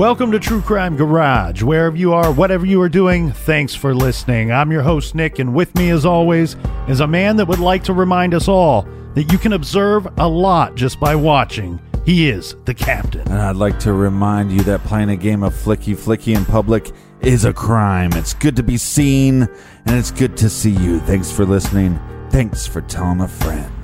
Welcome to True Crime Garage. Wherever you are, whatever you are doing, thanks for listening. I'm your host, Nick, and with me, as always, is a man that would like to remind us all that you can observe a lot just by watching. He is the captain. And I'd like to remind you that playing a game of Flicky Flicky in public is a crime. It's good to be seen, and it's good to see you. Thanks for listening. Thanks for telling a friend.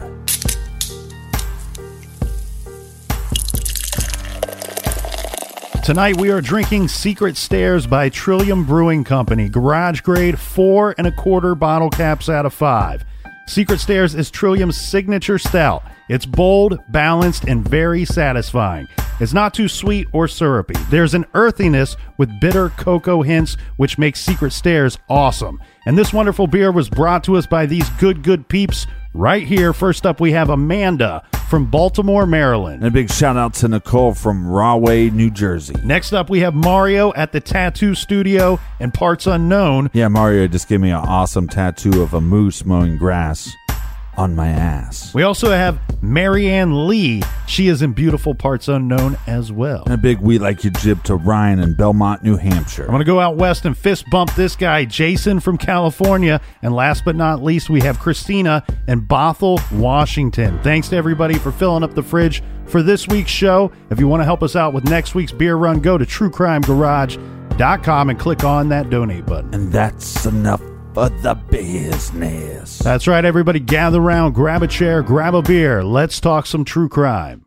Tonight we are drinking Secret Stairs by Trillium Brewing Company, garage grade four and a quarter bottle caps out of five. Secret Stairs is Trillium's signature stout. It's bold, balanced, and very satisfying. It's not too sweet or syrupy. There's an earthiness with bitter cocoa hints, which makes Secret Stairs awesome. And this wonderful beer was brought to us by these good, good peeps right here. First up, we have Amanda from Baltimore, Maryland. And a big shout out to Nicole from Rahway, New Jersey. Next up, we have Mario at the Tattoo Studio and Parts Unknown. Yeah, Mario just gave me an awesome tattoo of a moose mowing grass on my ass. We also have Marianne Lee. She is in Beautiful Parts Unknown as well. And a big we like you jib to Ryan in Belmont, New Hampshire. I'm going to go out west and fist bump this guy, Jason from California. And last but not least, we have Christina in Bothell, Washington. Thanks to everybody for filling up the fridge for this week's show. If you want to help us out with next week's beer run, go to truecrimegarage.com and click on that donate button. And that's enough for the business. That's right, everybody. Gather around, grab a chair, grab a beer. Let's talk some true crime.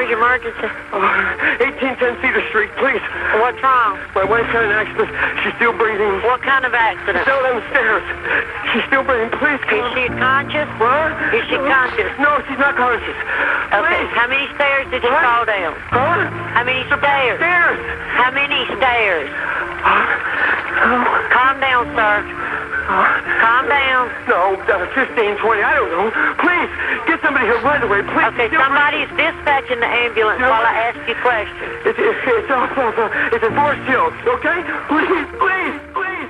911, your emergency? Uh, 1810 Cedar Street, please. What's wrong? My wife's had an accident. She's still breathing. What kind of accident? Down the stairs. She's still breathing. Please Is she conscious? What? Is she conscious? No, she's not conscious. Okay, Please. how many stairs did you fall down? Huh? How many stairs? Stairs. How many stairs? Calm down, sir. Calm down. No, uh, 15, 20, I don't know. Please, get somebody here right away. Please. Okay, somebody's dispatching the ambulance while I ask you questions. It's, it's, it's off uh, it's in Forest Hills, okay? Please, please. Please,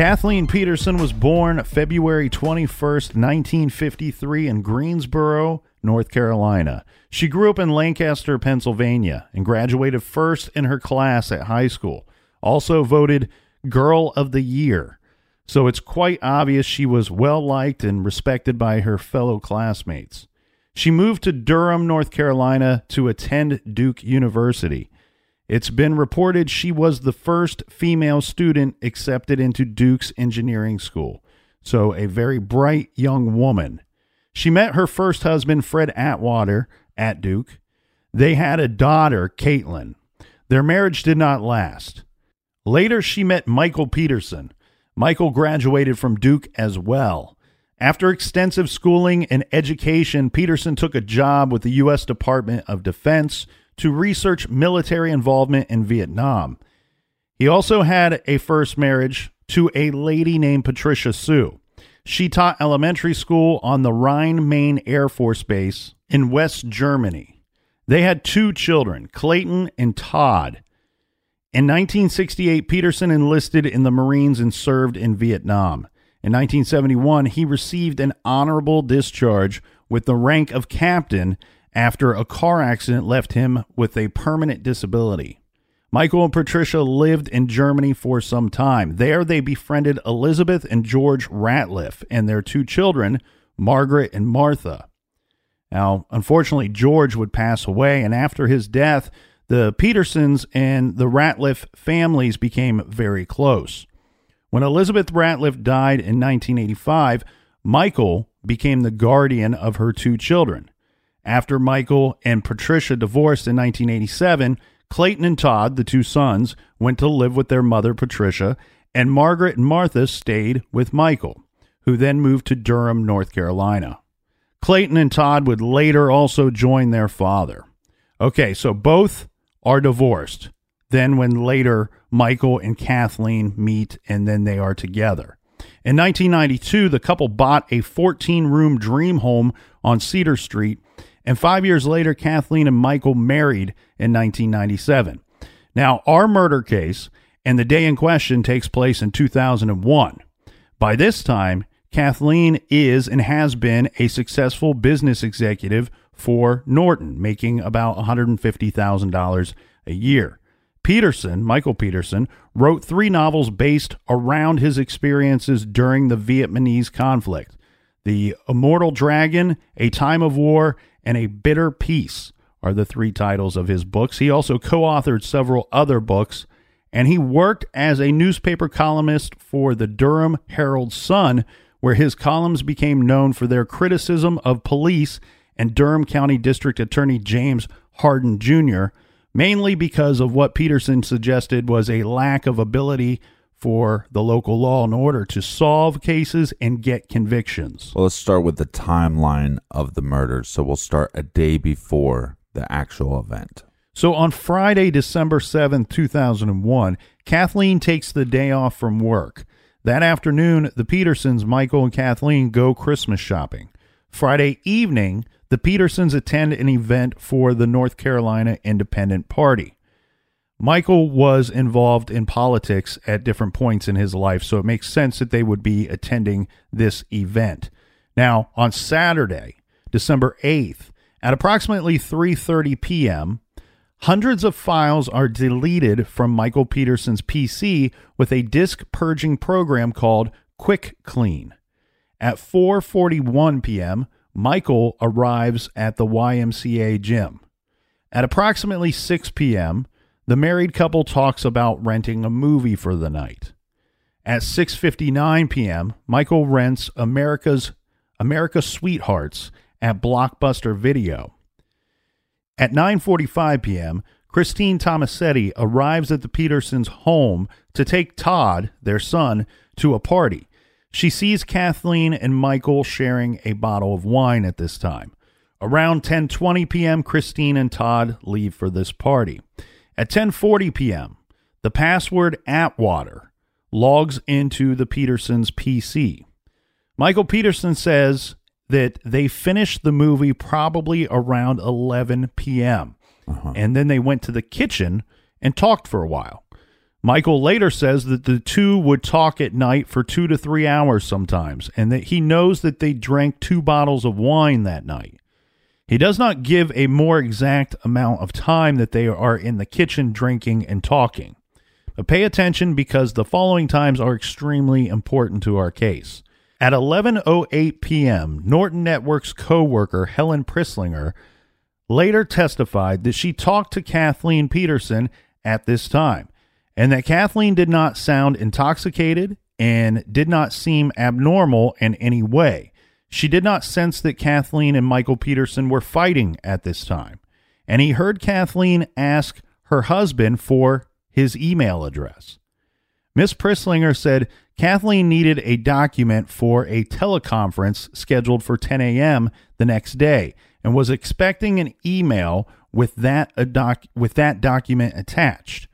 Kathleen Peterson was born February 21st, 1953, in Greensboro, North Carolina. She grew up in Lancaster, Pennsylvania, and graduated first in her class at high school. Also voted Girl of the Year. So it's quite obvious she was well liked and respected by her fellow classmates. She moved to Durham, North Carolina to attend Duke University. It's been reported she was the first female student accepted into Duke's engineering school. So, a very bright young woman. She met her first husband, Fred Atwater, at Duke. They had a daughter, Caitlin. Their marriage did not last. Later, she met Michael Peterson. Michael graduated from Duke as well. After extensive schooling and education, Peterson took a job with the U.S. Department of Defense to research military involvement in Vietnam. He also had a first marriage to a lady named Patricia Sue. She taught elementary school on the Rhine Main Air Force Base in West Germany. They had two children, Clayton and Todd. In 1968, Peterson enlisted in the Marines and served in Vietnam. In 1971, he received an honorable discharge with the rank of captain after a car accident left him with a permanent disability. Michael and Patricia lived in Germany for some time. There, they befriended Elizabeth and George Ratliff and their two children, Margaret and Martha. Now, unfortunately, George would pass away, and after his death, the Petersons and the Ratliff families became very close. When Elizabeth Ratliff died in 1985, Michael became the guardian of her two children. After Michael and Patricia divorced in 1987, Clayton and Todd, the two sons, went to live with their mother, Patricia, and Margaret and Martha stayed with Michael, who then moved to Durham, North Carolina. Clayton and Todd would later also join their father. Okay, so both are divorced. Then, when later Michael and Kathleen meet and then they are together. In 1992, the couple bought a 14 room dream home on Cedar Street, and five years later, Kathleen and Michael married in 1997. Now, our murder case and the day in question takes place in 2001. By this time, Kathleen is and has been a successful business executive for Nortel, making about $150,000 a year. Peterson, Michael Peterson, wrote three novels based around his experiences during the Vietnamese conflict The Immortal Dragon, A Time of War, and A Bitter Peace are the three titles of his books. He also co authored several other books, and he worked as a newspaper columnist for the Durham Herald Sun, where his columns became known for their criticism of police and Durham County District Attorney James Hardin Jr., mainly because of what Peterson suggested was a lack of ability for the local law and order to solve cases and get convictions. Well, let's start with the timeline of the murders. So we'll start a day before the actual event. So on Friday, December 7th, 2001, Kathleen takes the day off from work. That afternoon, the Petersons, Michael and Kathleen, go Christmas shopping. Friday evening, the Petersons attend an event for the North Carolina Independent Party. Michael was involved in politics at different points in his life, so it makes sense that they would be attending this event. Now, on Saturday, December 8th, at approximately 3:30 p.m., hundreds of files are deleted from Michael Peterson's PC with a disk purging program called Quick Clean. At 4:41 p.m., Michael arrives at the YMCA gym. At approximately 6 p.m., the married couple talks about renting a movie for the night. At 6:59 p.m., Michael rents America's America Sweethearts at Blockbuster Video. At 9:45 p.m., Christine Tomasetti arrives at the Petersons' home to take Todd, their son, to a party. She sees Kathleen and Michael sharing a bottle of wine at this time. Around 10:20 p.m., Christine and Todd leave for this party. At 10:40 p.m., the password Atwater logs into the Petersons' PC. Michael Peterson says that they finished the movie probably around 11 p.m. Uh-huh. And then they went to the kitchen and talked for a while. Michael later says that the two would talk at night for two to three hours sometimes, and that he knows that they drank two bottles of wine that night. He does not give a more exact amount of time that they are in the kitchen drinking and talking. But pay attention because the following times are extremely important to our case. At 11:08 p.m., Nortel Network's co-worker Helen Prislinger later testified that she talked to Kathleen Peterson at this time and that Kathleen did not sound intoxicated and did not seem abnormal in any way. She did not sense that Kathleen and Michael Peterson were fighting at this time. And he heard Kathleen ask her husband for his email address. Miss Prislinger said Kathleen needed a document for a teleconference scheduled for 10 a.m. the next day and was expecting an email with that doc with that document attached.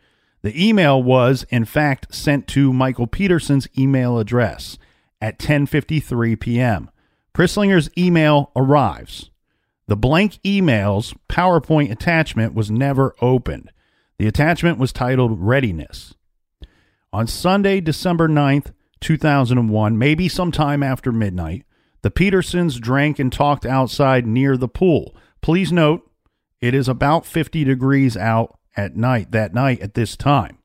The email was in fact sent to Michael Peterson's email address at 10:53 p.m. Prislinger's email arrives. The blank email's PowerPoint attachment was never opened. The attachment was titled Readiness. On Sunday, December 9th, 2001, maybe sometime after midnight, the Petersons drank and talked outside near the pool. Please note, it is about 50 degrees out at night that night at this time.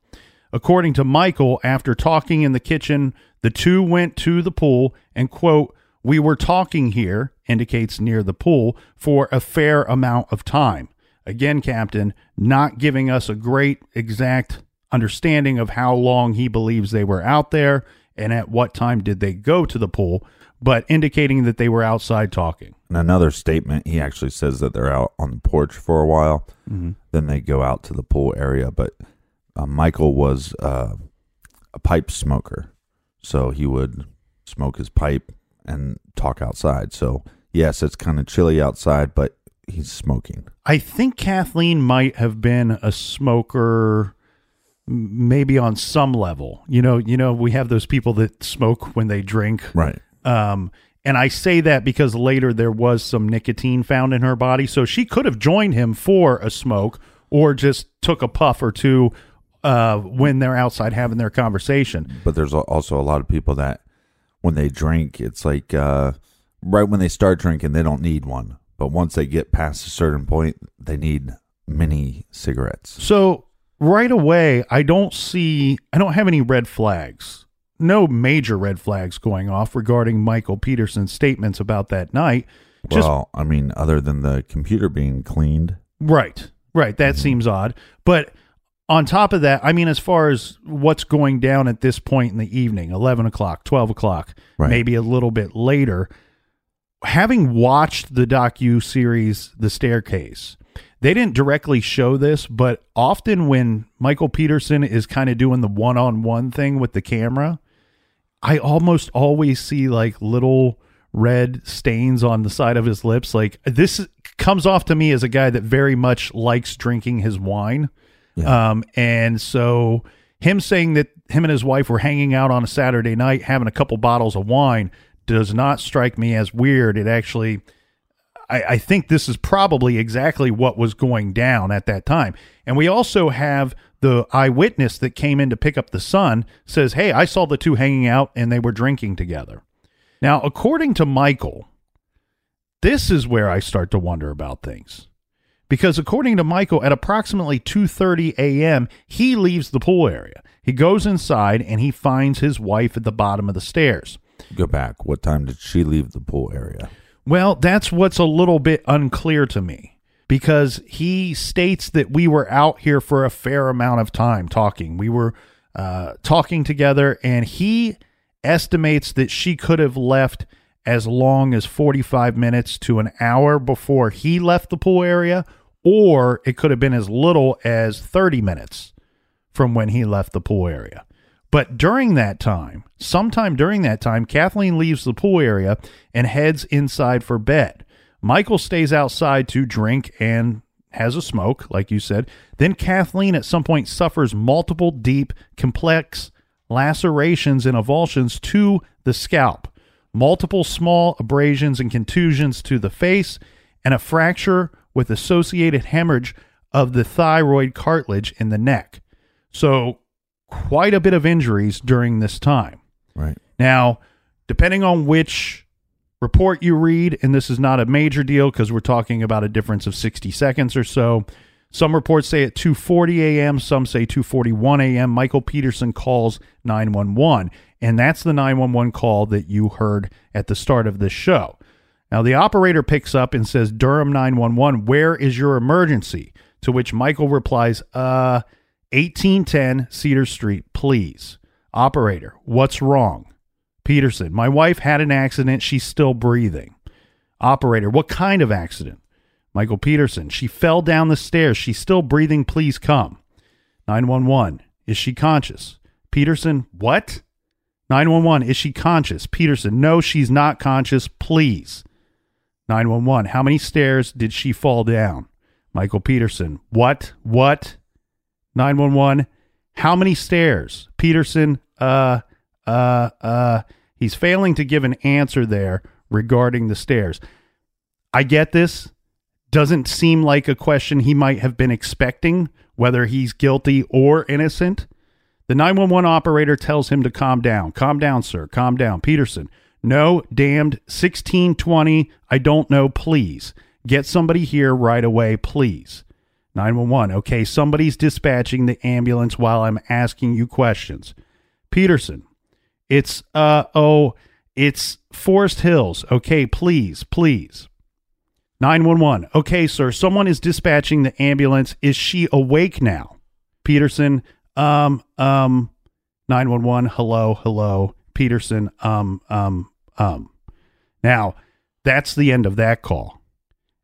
According to Michael, after talking in the kitchen, the two went to the pool and, quote, we were talking here, indicates near the pool, for a fair amount of time. Again, Captain, not giving us a great exact understanding of how long he believes they were out there and at what time did they go to the pool, but indicating that they were outside talking. In another statement, he actually says that they're out on the porch for a while. Then they go out to the pool area. But uh, Michael was uh, a pipe smoker. So he would smoke his pipe and talk outside. So, yes, it's kind of chilly outside, but he's smoking. I think Kathleen might have been a smoker maybe on some level. You know, you know we have those people that smoke when they drink. Right. Um and I say that because later there was some nicotine found in her body, so she could have joined him for a smoke or just took a puff or two uh, when they're outside having their conversation. But there's also a lot of people that when they drink, it's like uh, right when they start drinking, they don't need one. But once they get past a certain point, they need mini cigarettes. So right away, I don't see, I don't have any red flags. No major red flags going off regarding Michael Peterson's statements about that night. Just well, I mean, other than the computer being cleaned, Right. Right. That seems odd. But on top of that, I mean, as far as what's going down at this point in the evening, 11 o'clock, 12 o'clock, Right. maybe a little bit later, having watched the docu series The Staircase, they didn't directly show this, but often when Michael Peterson is kind of doing the one on one thing with the camera, I almost always see like little red stains on the side of his lips. Like this comes off to me as a guy that very much likes drinking his wine. Um, and so him saying that him and his wife were hanging out on a Saturday night having a couple bottles of wine does not strike me as weird. It actually, I, I think this is probably exactly what was going down at that time. And we also have the eyewitness that came in to pick up the son says, Hey, I saw the two hanging out and they were drinking together. Now, according to Michael, this is where I start to wonder about things. Because according to Michael, at approximately 2:30 a.m., he leaves the pool area. He goes inside and he finds his wife at the bottom of the stairs. go back. What time did she leave the pool area? Well, that's what's a little bit unclear to me because he states that we were out here for a fair amount of time talking. We were uh, talking together, and he estimates that she could have left as long as 45 minutes to an hour before he left the pool area, or it could have been as little as 30 minutes from when he left the pool area. But during that time, sometime during that time, Kathleen leaves the pool area and heads inside for bed. Michael stays outside to drink and has a smoke, like you said. Then Kathleen at some point suffers multiple deep, complex lacerations and avulsions to the scalp, multiple small abrasions and contusions to the face, and a fracture with associated hemorrhage of the thyroid cartilage in the neck. So, quite a bit of injuries during this time. Right. Now, depending on which report you read, and this is not a major deal because we're talking about a difference of 60 seconds or so, Some reports say at 2:40 a.m., some say 2:41 a.m. Michael Peterson calls 911, and that's the 911 call that you heard at the start of this show. Now the operator picks up and says, "Durham 911, where is your emergency?" To which Michael replies, "Uh, 1810 Cedar Street, please." Operator, what's wrong? Peterson, my wife had an accident. She's still breathing. Operator, what kind of accident? Michael Peterson, she fell down the stairs. She's still breathing. Please come. 911, is she conscious? Peterson, what? 911, is she conscious? Peterson, no, she's not conscious. Please. 911, how many stairs did she fall down? Michael Peterson, what? What? 911, how many stairs? Peterson, uh, uh, uh, he's failing to give an answer there regarding the stairs. I get this. Doesn't seem like a question he might have been expecting, whether he's guilty or innocent. The 911 operator tells him to calm down. Calm down, sir. Calm down. Peterson, no, damned 1620. I don't know, please. Get somebody here right away, please. 911. Okay, somebody's dispatching the ambulance while I'm asking you questions. Peterson, it's, uh, oh, it's Forest Hills. Okay, please, please. 911. Okay, sir, someone is dispatching the ambulance. Is she awake now? Peterson, um, um, 911. Hello, hello. Peterson, um, um, um. Now, that's the end of that call.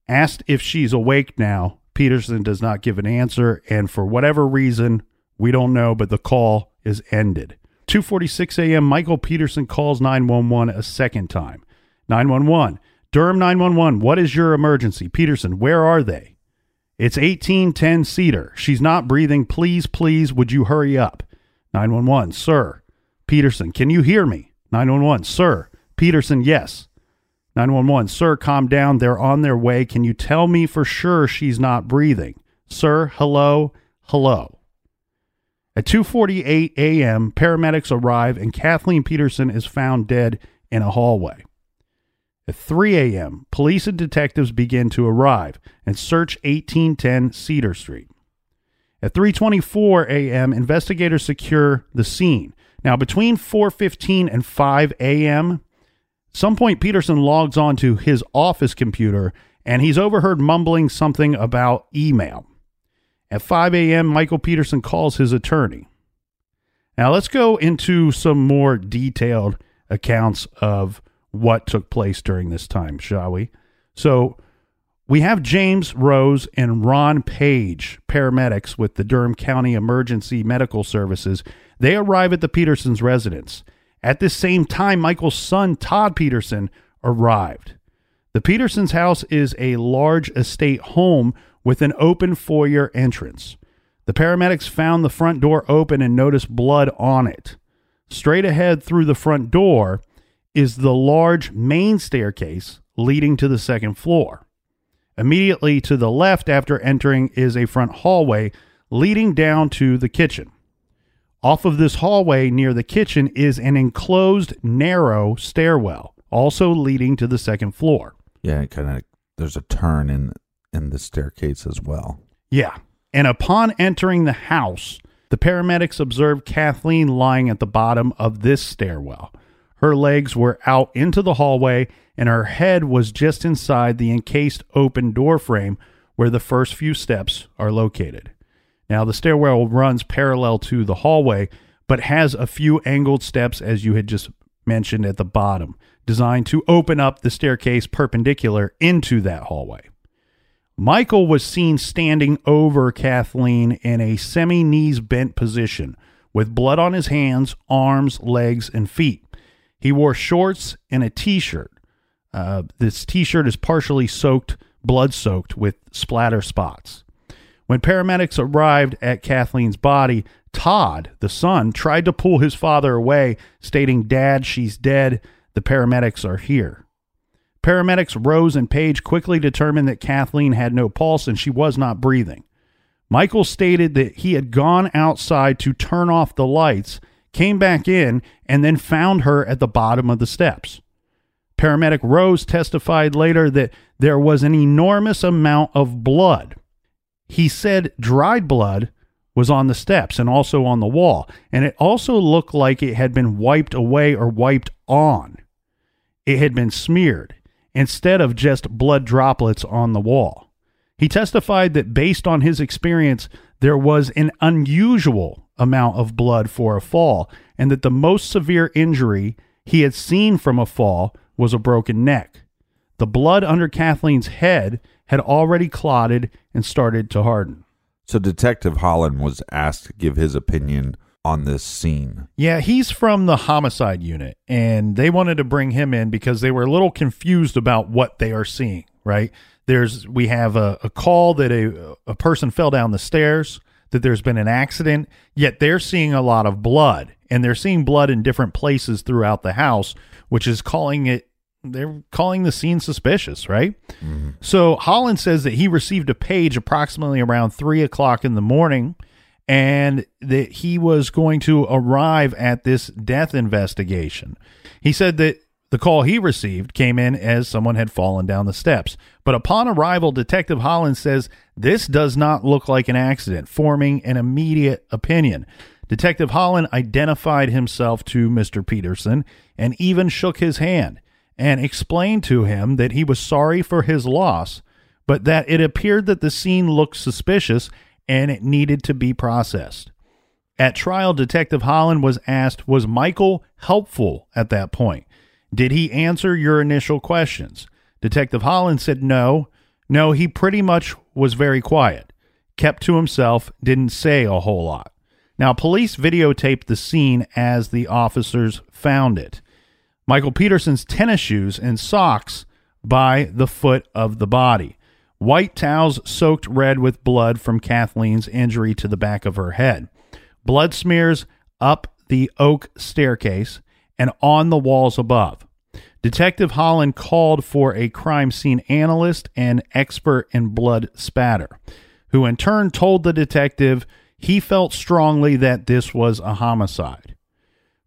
Asked if she's awake now, Peterson does not give an answer, and for whatever reason, we don't know, but the call is ended. 2:46 a.m. Michael Peterson calls 911 a second time. 911, Durham 911, what is your emergency? Peterson, where are they? It's 1810 Cedar. She's not breathing. Please, please, would you hurry up? 911, sir. Peterson, can you hear me? 911, sir. Peterson, yes. 911, sir, calm down. They're on their way. Can you tell me for sure she's not breathing? Sir, hello, hello. At 2:48 a.m., paramedics arrive and Kathleen Peterson is found dead in a hallway. At 3 a.m., police and detectives begin to arrive and search 1810 Cedar Street. At 3:24 a.m., investigators secure the scene. Now, between 4:15 and 5 a.m., some point Peterson logs on to his office computer and he's overheard mumbling something about email. At 5 a.m., Michael Peterson calls his attorney. Now, let's go into some more detailed accounts of what took place during this time, shall we? So, we have James Rose and Ron Page, paramedics with the Durham County Emergency Medical Services. They arrive at the Petersons' residence. At this same time, Michael's son, Todd Peterson, arrived. The Petersons' house is a large estate home with an open foyer entrance. The paramedics found the front door open and noticed blood on it. Straight ahead through the front door is the large main staircase leading to the second floor. Immediately to the left after entering is a front hallway leading down to the kitchen. Off of this hallway near the kitchen is an enclosed narrow stairwell, also leading to the second floor. Yeah, kind of. There's a turn in in the staircase as well. Yeah. And upon entering the house, the paramedics observed Kathleen lying at the bottom of this stairwell. Her legs were out into the hallway, and her head was just inside the encased open door frame where the first few steps are located. Now, the stairwell runs parallel to the hallway, but has a few angled steps, as you had just mentioned at the bottom, designed to open up the staircase perpendicular into that hallway. Michael was seen standing over Kathleen in a semi knees bent position with blood on his hands, arms, legs, and feet. He wore shorts and a t shirt. Uh, this t shirt is partially soaked, blood soaked, with splatter spots. When paramedics arrived at Kathleen's body, Todd, the son, tried to pull his father away, stating, Dad, she's dead. The paramedics are here. Paramedics Rose and Page quickly determined that Kathleen had no pulse and she was not breathing. Michael stated that he had gone outside to turn off the lights, came back in, and then found her at the bottom of the steps. Paramedic Rose testified later that there was an enormous amount of blood. He said dried blood was on the steps and also on the wall. And it also looked like it had been wiped away or wiped on. It had been smeared instead of just blood droplets on the wall. He testified that based on his experience, there was an unusual amount of blood for a fall, and that the most severe injury he had seen from a fall was a broken neck. The blood under Kathleen's head had already clotted and started to harden. So Detective Holland was asked to give his opinion on this scene. Yeah, he's from the homicide unit, and they wanted to bring him in because they were a little confused about what they are seeing, right? There's we have a, a call that a a person fell down the stairs, that there's been an accident, yet they're seeing a lot of blood, and they're seeing blood in different places throughout the house, which is calling it they're calling the scene suspicious, right? So Holland says that he received a page approximately around three o'clock in the morning and that he was going to arrive at this death investigation. He said that the call he received came in as someone had fallen down the steps. But upon arrival, Detective Holland says this does not look like an accident, forming an immediate opinion. Detective Holland identified himself to Mr. Peterson and even shook his hand and explained to him that he was sorry for his loss, but that it appeared that the scene looked suspicious and it needed to be processed. At trial, Detective Holland was asked, Was Michael helpful at that point? Did he answer your initial questions? Detective Holland said no. No, he pretty much was very quiet, kept to himself, didn't say a whole lot. Now, police videotaped the scene as the officers found it. Michael Peterson's tennis shoes and socks by the foot of the body. White towels soaked red with blood from Kathleen's injury to the back of her head. Blood smears up the oak staircase and on the walls above. Detective Holland called for a crime scene analyst and expert in blood spatter, who in turn told the detective he felt strongly that this was a homicide.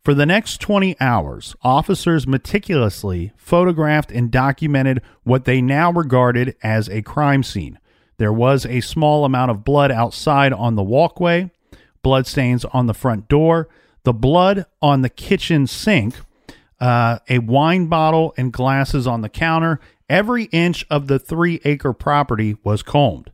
For the next 20 hours, officers meticulously photographed and documented what they now regarded as a crime scene. There was a small amount of blood outside on the walkway, bloodstains on the front door, the blood on the kitchen sink, uh, a wine bottle and glasses on the counter. Every inch of the three acre property was combed.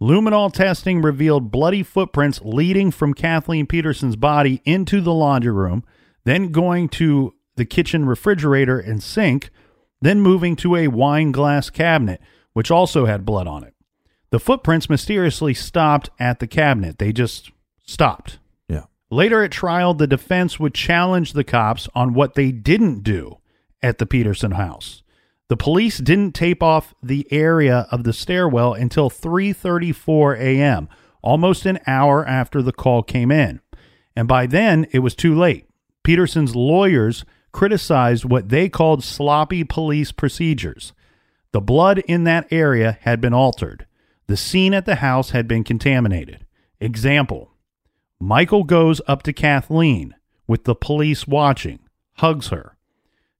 Luminol testing revealed bloody footprints leading from Kathleen Peterson's body into the laundry room, then going to the kitchen refrigerator and sink, then moving to a wine glass cabinet, which also had blood on it. The footprints mysteriously stopped at the cabinet. They just stopped. Yeah. Later at trial, the defense would challenge the cops on what they didn't do at the Peterson house. The police didn't tape off the area of the stairwell until 3:34 a.m., almost an hour after the call came in. And by then, it was too late. Peterson's lawyers criticized what they called sloppy police procedures. The blood in that area had been altered. The scene at the house had been contaminated. Example Michael goes up to Kathleen with the police watching, hugs her.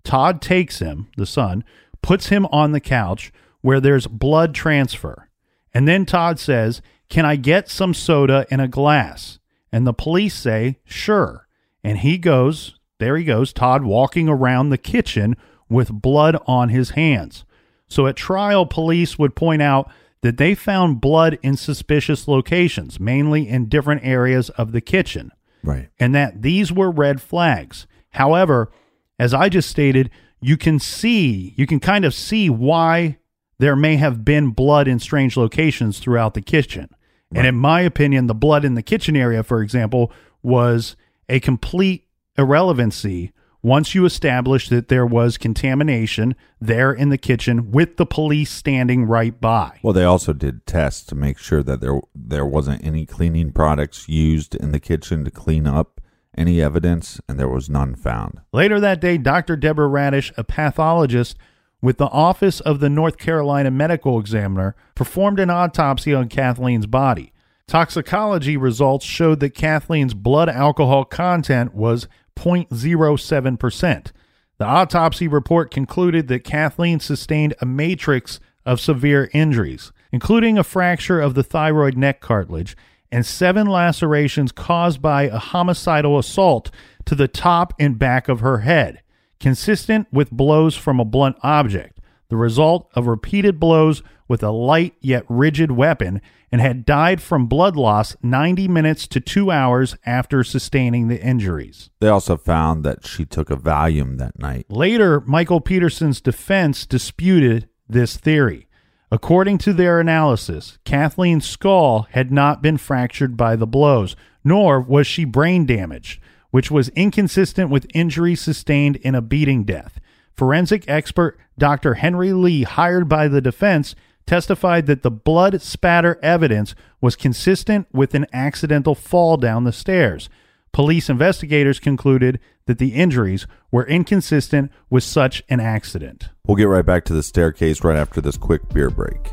Todd takes him, the son, puts him on the couch where there's blood transfer. And then Todd says, Can I get some soda in a glass? And the police say, Sure. And he goes, there he goes, Todd walking around the kitchen with blood on his hands. So at trial, police would point out that they found blood in suspicious locations, mainly in different areas of the kitchen, Right. and that these were red flags. However, as I just stated, you can see, you can kind of see why there may have been blood in strange locations throughout the kitchen. And in my opinion, the blood in the kitchen area, for example, was a complete irrelevancy once you establish that there was contamination there in the kitchen with the police standing right by. Well, they also did tests to make sure that there there wasn't any cleaning products used in the kitchen to clean up any evidence, and there was none found. Later that day, Dr. Deborah Radisch, a pathologist with the Office of the North Carolina Medical Examiner, performed an autopsy on Kathleen's body. Toxicology results showed that Kathleen's blood alcohol content was 0.07%. The autopsy report concluded that Kathleen sustained a matrix of severe injuries. including a fracture of the thyroid neck cartilage and seven lacerations caused by a homicidal assault to the top and back of her head, consistent with blows from a blunt object, the result of repeated blows with a light yet rigid weapon, and had died from blood loss 90 minutes to two hours after sustaining the injuries. They also found that she took a Valium that night. Later, Michael Peterson's defense disputed this theory. According to their analysis, Kathleen's skull had not been fractured by the blows, nor was she brain damaged, which was inconsistent with injuries sustained in a beating death. Forensic expert Dr. Henry Lee, hired by the defense, testified that the blood spatter evidence was consistent with an accidental fall down the stairs. Police investigators concluded that the injuries were inconsistent with such an accident. We'll get right back to the staircase right after this quick beer break.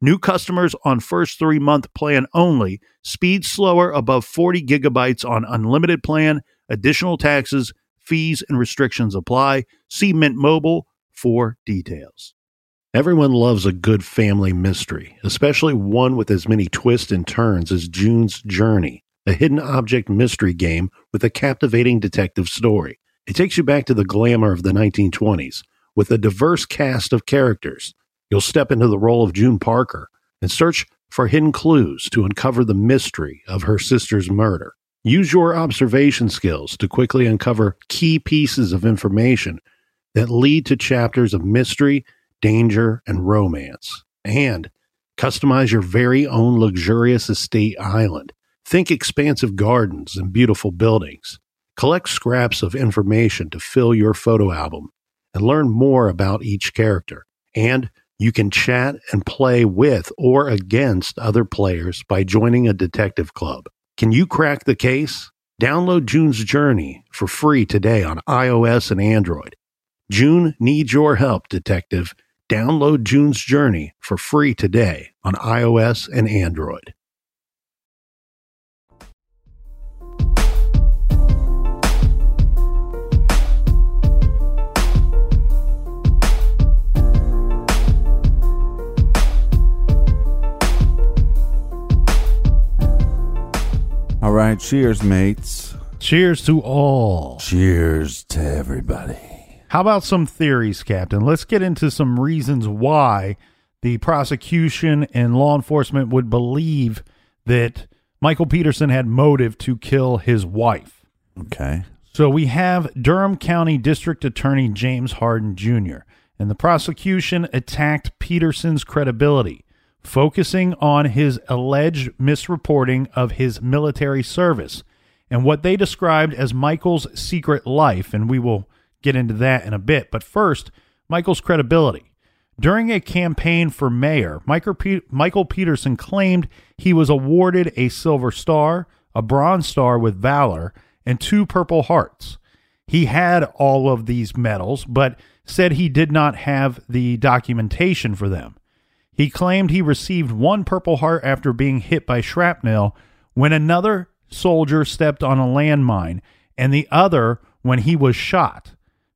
New customers on first three month plan only. Speed slower above 40 gigabytes on unlimited plan. Additional taxes, fees, and restrictions apply. See Mint Mobile for details. Everyone loves a good family mystery, especially one with as many twists and turns as June's Journey, a hidden object mystery game with a captivating detective story. It takes you back to the glamour of the 1920s with a diverse cast of characters. You'll step into the role of June Parker and search for hidden clues to uncover the mystery of her sister's murder. Use your observation skills to quickly uncover key pieces of information that lead to chapters of mystery, danger, and romance. And customize your very own luxurious estate island. Think expansive gardens and beautiful buildings. Collect scraps of information to fill your photo album and learn more about each character. And you can chat and play with or against other players by joining a detective club. Can you crack the case? Download June's Journey for free today on iOS and Android. June needs your help, detective. Download June's Journey for free today on iOS and Android. All right, cheers, mates. Cheers to all. Cheers to everybody. How about some theories, Captain? Let's get into some reasons why the prosecution and law enforcement would believe that Michael Peterson had motive to kill his wife. Okay. So we have Durham County District Attorney James Hardin Jr., and the prosecution attacked Peterson's credibility, focusing on his alleged misreporting of his military service and what they described as Michael's secret life. And we will get into that in a bit. But first, Michael's credibility. During a campaign for mayor, Michael, Peterson claimed he was awarded a Silver Star, a Bronze Star with Valor, and two Purple Hearts. He had all of these medals, but said he did not have the documentation for them. He claimed he received one Purple Heart after being hit by shrapnel when another soldier stepped on a landmine, and the other when he was shot.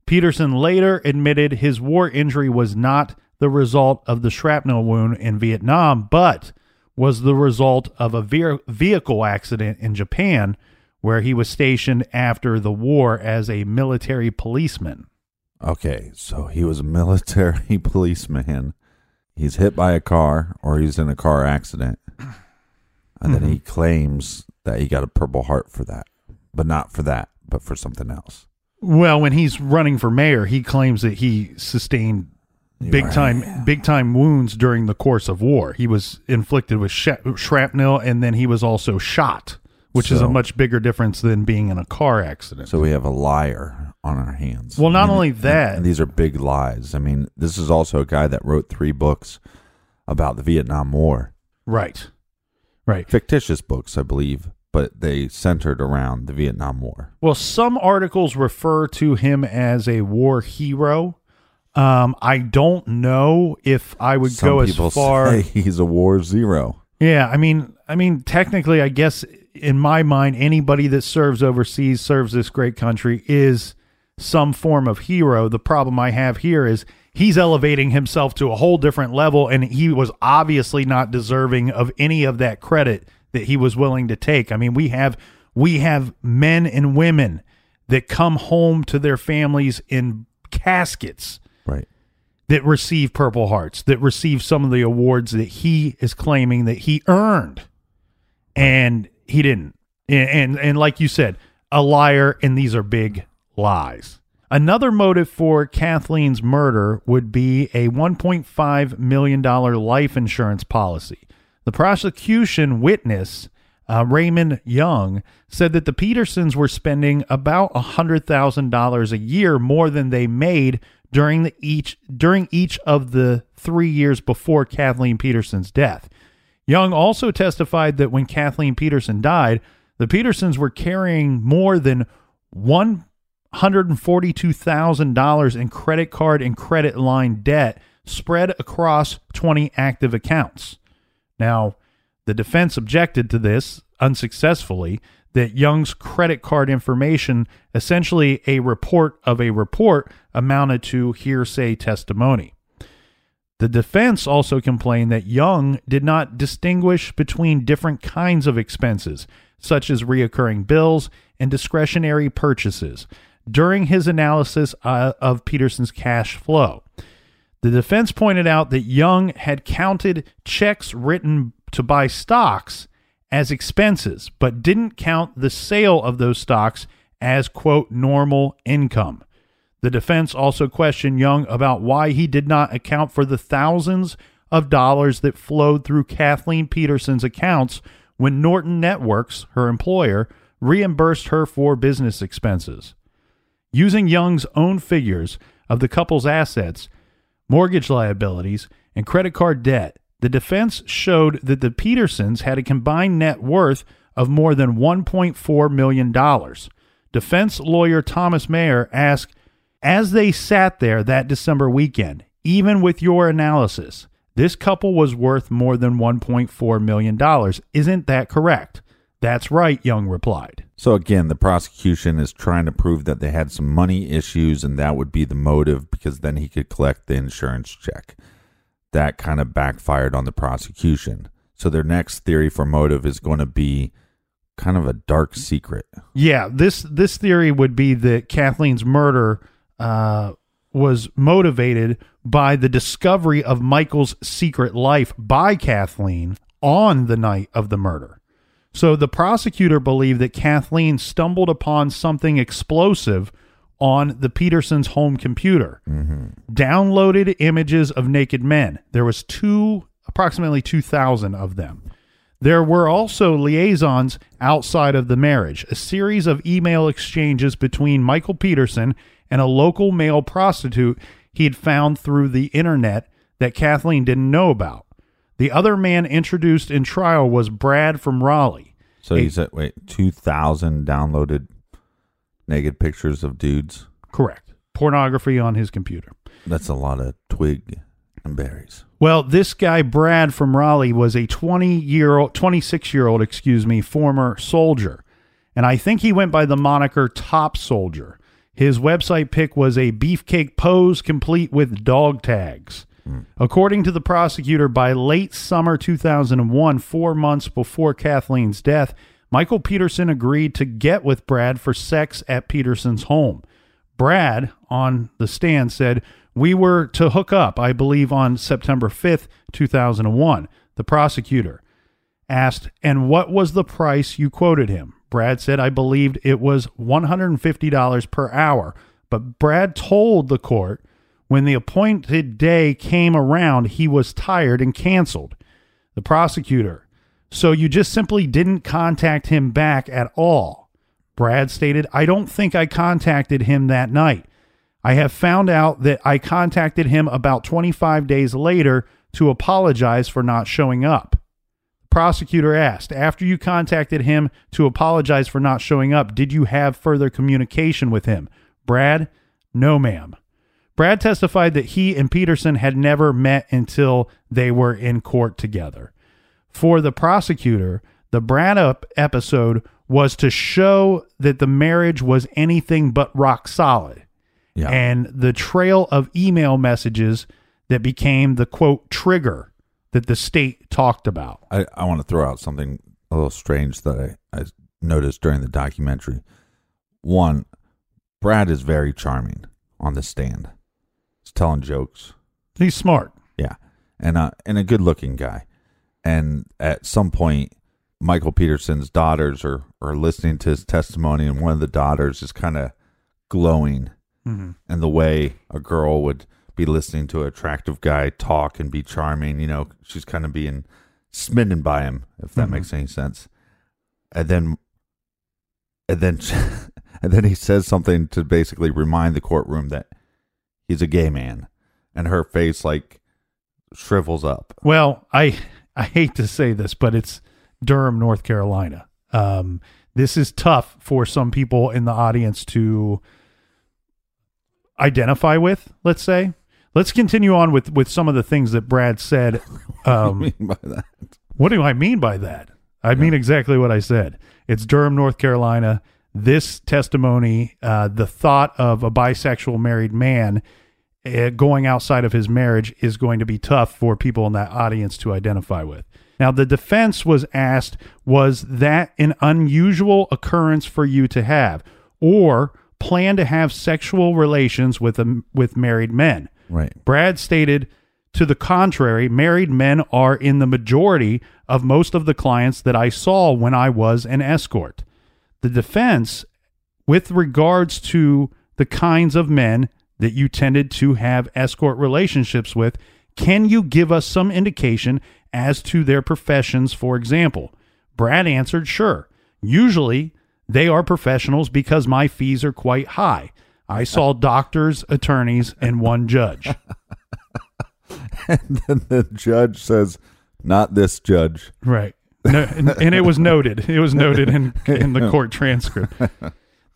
Peterson later admitted his war injury was not the result of the shrapnel wound in Vietnam, but was the result of a ve- vehicle accident in Japan where he was stationed after the war as a military policeman. Okay, so he was a military policeman. He's hit by a car or he's in a car accident. And then he mm-hmm. claims that he got a Purple Heart for that. But not for that, but for something else. Well, when he's running for mayor, he claims that he sustained big Right. time big time wounds during the course of war. He was inflicted with sh- shrapnel and then he was also shot, which is a much bigger difference than being in a car accident. So we have a liar on our hands. Well, not And- only that- and these are big lies. I mean, this is also a guy that wrote three books about the Vietnam War. right. Right. Fictitious books, I believe, but they centered around the Vietnam War. Well, some articles refer to him as a war hero. Um, I don't know if I would Some go as far. say he's a war zero. Yeah, I mean, I mean, technically, I guess in my mind, anybody that serves overseas, serves this great country, is some form of hero. The problem I have here is he's elevating himself to a whole different level, and he was obviously not deserving of any of that credit that he was willing to take. I mean, we have we have men and women that come home to their families in caskets Right. that receive Purple Hearts, that receive some of the awards that he is claiming that he earned, and he didn't. And and, and like you said, a liar, and these are big lies. Another motive for Kathleen's murder would be a $1.5 million life insurance policy. The prosecution witness, uh, Raymond Young, said that the Petersons were spending about $100,000 a year more than they made during the each during each of the 3 years before Kathleen Peterson's death. Young also testified that when Kathleen Peterson died, the Petersons were carrying more than $142,000 in credit card and credit line debt spread across 20 active accounts. Now, the defense objected to this unsuccessfully that Young's credit card information, essentially a report of a report, amounted to hearsay testimony. The defense also complained that Young did not distinguish between different kinds of expenses, such as reoccurring bills and discretionary purchases, during his analysis uh, of Peterson's cash flow. The defense pointed out that Young had counted checks written to buy stocks as expenses, but didn't count the sale of those stocks as, quote, normal income. The defense also questioned Young about why he did not account for the thousands of dollars that flowed through Kathleen Peterson's accounts when Nortel Networks, her employer, reimbursed her for business expenses. Using Young's own figures of the couple's assets, mortgage liabilities, and credit card debt, the defense showed that the Petersons had a combined net worth of more than $1.4 million. Defense lawyer Thomas Maher asked, as they sat there that December weekend, even with your analysis, this couple was worth more than $1.4 million. Isn't that correct? That's right, Young replied. So again, the prosecution is trying to prove that they had some money issues and that would be the motive because then he could collect the insurance check. That kind of backfired on the prosecution. So their next theory for motive is going to be kind of a dark secret. Yeah, this this theory would be that Kathleen's murder uh, was motivated by the discovery of Michael's secret life by Kathleen on the night of the murder. So the prosecutor believed that Kathleen stumbled upon something explosive on the Petersons' home computer. Mm-hmm. Downloaded images of naked men. There was two approximately 2000 of them. There were also liaisons outside of the marriage, a series of email exchanges between Michael Peterson and a local male prostitute he had found through the internet that Kathleen didn't know about. The other man introduced in trial was Brad from Raleigh. So he said, wait, 2,000 downloaded naked pictures of dudes? Correct. Pornography on his computer. That's a lot of twig and berries. Well, this guy Brad from Raleigh was a 20 year old 26 year old, excuse me, former soldier. And I think he went by the moniker Top Soldier. His website pic was a beefcake pose complete with dog tags. According to the prosecutor, by late summer 2001, 4 months before Kathleen's death, Michael Peterson agreed to get with Brad for sex at Peterson's home. Brad, on the stand, said, We were to hook up, I believe, on September 5th, 2001. The prosecutor asked, And what was the price you quoted him? Brad said, I believed it was $150 per hour. But Brad told the court when the appointed day came around, he was tired and canceled. The prosecutor, so you just simply didn't contact him back at all. Brad stated, I don't think I contacted him that night. I have found out that I contacted him about 25 days later to apologize for not showing up. Prosecutor asked, After you contacted him to apologize for not showing up, did you have further communication with him? Brad, no, ma'am. Brad testified that he and Peterson had never met until they were in court together. For the prosecutor, the Brad up episode was to show that the marriage was anything but rock solid. Yeah. And the trail of email messages that became the quote trigger that the state talked about. I, I want to throw out something a little strange that I, I noticed during the documentary. One, Brad is very charming on the stand. Telling jokes. He's smart. Yeah. And uh and a good looking guy. And at some point Michael Peterson's daughters are, are listening to his testimony and one of the daughters is kind of glowing Mhm. and the way a girl would be listening to an attractive guy talk and be charming, you know, she's kind of being smitten by him, if that Mhm. makes any sense. And then, and then, and then he says something to basically remind the courtroom that he's a gay man, and her face like shrivels up. Well, I I hate to say this, but it's Durham, North Carolina. Um, this is tough for some people in the audience to identify with. Let's say. Let's continue on with with some of the things that Brad said. Um, I mean by that. What do I mean by that? I mean exactly what I said. It's Durham, North Carolina. This testimony, uh, the thought of a bisexual married man uh, going outside of his marriage is going to be tough for people in that audience to identify with. Now, the defense was asked, was that an unusual occurrence for you to have or plan to have sexual relations with, a, with married men? Right. Brad stated, to the contrary, married men are in the majority of most of the clients that I saw when I was an escort. The defense, with regards to the kinds of men that you tended to have escort relationships with, can you give us some indication as to their professions, for example? Brad answered, sure. Usually, they are professionals because my fees are quite high. I saw doctors, attorneys, and one judge. And then the judge says, "Not this judge." Right. No, and, and it was noted. It was noted in, in the court transcript.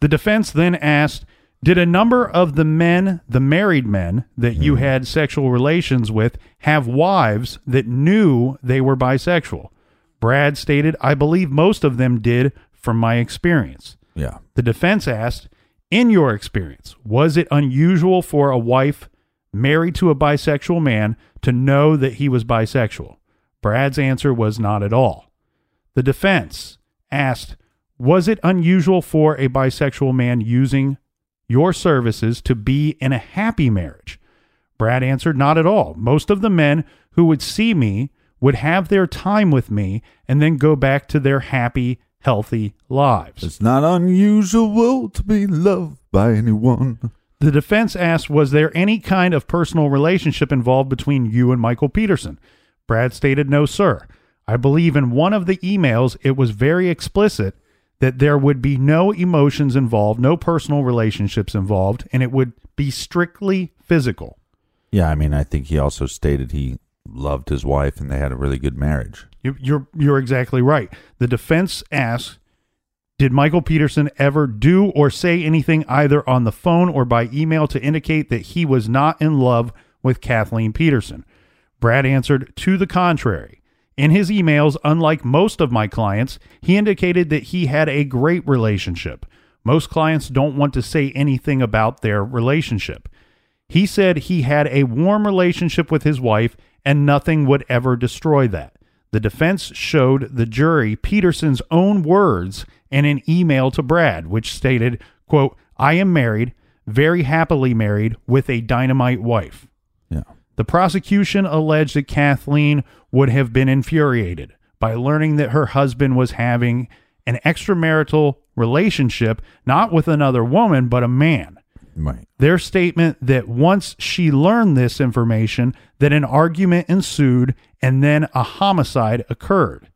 The defense then asked Did a number of the men, the married men that you mm-hmm. had sexual relations with, have wives that knew they were bisexual? Brad stated, I believe most of them did from my experience. Yeah. The defense asked, In your experience, was it unusual for a wife married to a bisexual man to know that he was bisexual? Brad's answer was not at all. The defense asked, Was it unusual for a bisexual man using your services to be in a happy marriage? Brad answered, Not at all. Most of the men who would see me would have their time with me and then go back to their happy, healthy lives. It's not unusual to be loved by anyone. The defense asked, Was there any kind of personal relationship involved between you and Michael Peterson? Brad stated, No, sir. I believe in one of the emails it was very explicit that there would be no emotions involved, no personal relationships involved, and it would be strictly physical. Yeah, I mean, I think he also stated he loved his wife and they had a really good marriage. You- You're you're exactly right. The defense asks, did Michael Peterson ever do or say anything either on the phone or by email to indicate that he was not in love with Kathleen Peterson? Brad answered, to the contrary. In his emails, unlike most of my clients, he indicated that he had a great relationship. Most clients don't want to say anything about their relationship. He said he had a warm relationship with his wife and nothing would ever destroy that. The defense showed the jury Peterson's own words in an email to Brad, which stated, quote, I am married, very happily married, with a dynamite wife. Yeah. The prosecution alleged that Kathleen would have been infuriated by learning that her husband was having an extramarital relationship, not with another woman, but a man. Right. Their statement that once she learned this information, that an argument ensued and then a homicide occurred.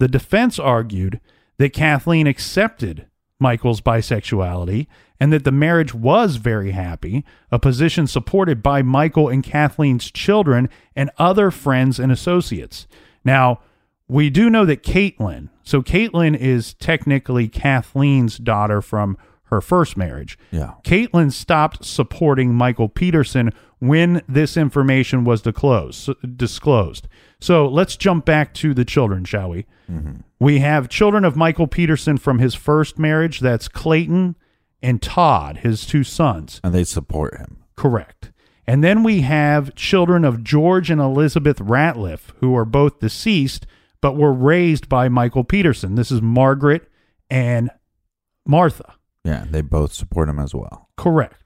The defense argued that Kathleen accepted Michael's bisexuality and that the marriage was very happy, a position supported by Michael and Kathleen's children and other friends and associates. Now, we do know that Caitlin, so Caitlin is technically Kathleen's daughter from her first marriage. Yeah. Caitlin stopped supporting Michael Peterson when this information was disclosed. disclosed. So let's jump back to the children, shall we? Mm-hmm. We have children of Michael Peterson from his first marriage. That's Clayton and Todd, his two sons. And they support him. Correct. And then we have children of George and Elizabeth Ratliff, who are both deceased, but were raised by Michael Peterson. This is Margaret and Martha. Yeah, they both support him as well. Correct.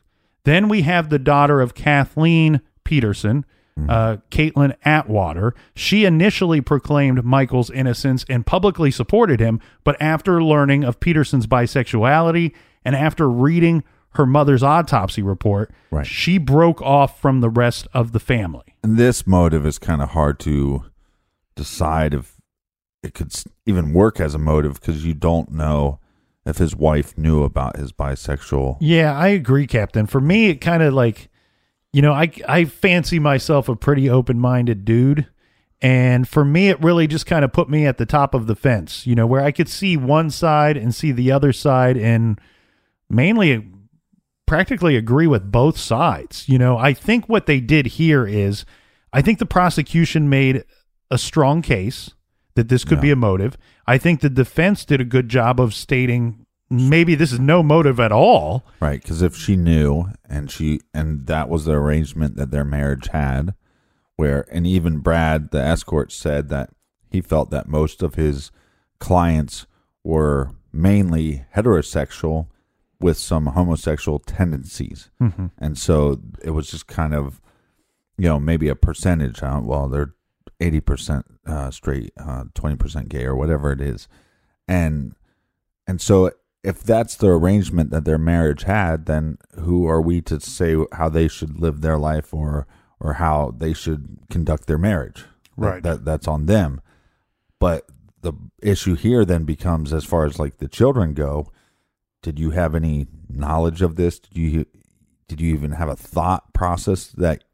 Then we have the daughter of Kathleen Peterson, uh, Caitlin Atwater. She initially proclaimed Michael's innocence and publicly supported him, but after learning of Peterson's bisexuality and after reading her mother's autopsy report, Right. she broke off from the rest of the family. And this motive is kind of hard to decide if it could s- even work as a motive because you don't know if his wife knew about his bisexual. Yeah, I agree, Captain. For me, it kind of like, you know, I I fancy myself a pretty open minded dude, and for me, it really just kind of put me at the top of the fence. You know, where I could see one side and see the other side, and mainly practically agree with both sides. You know, I think what they did here is, I think the prosecution made a strong case that this could be a motive. I think the defense did a good job of stating maybe this is no motive at all. Right, because if she knew and she and that was the arrangement that their marriage had, where and even Brad, the escort, said that he felt that most of his clients were mainly heterosexual with some homosexual tendencies, Mhm. and so it was just kind of, you know, maybe a percentage. Well, they're eighty percent uh, straight, twenty percent gay, or whatever it is, and and so if that's the arrangement that their marriage had, then who are we to say how they should live their life or or how they should conduct their marriage? That- Right. That, that's on them. But the issue here then becomes as far as like the children go, did you have any knowledge of this? Did you did you even have a thought process that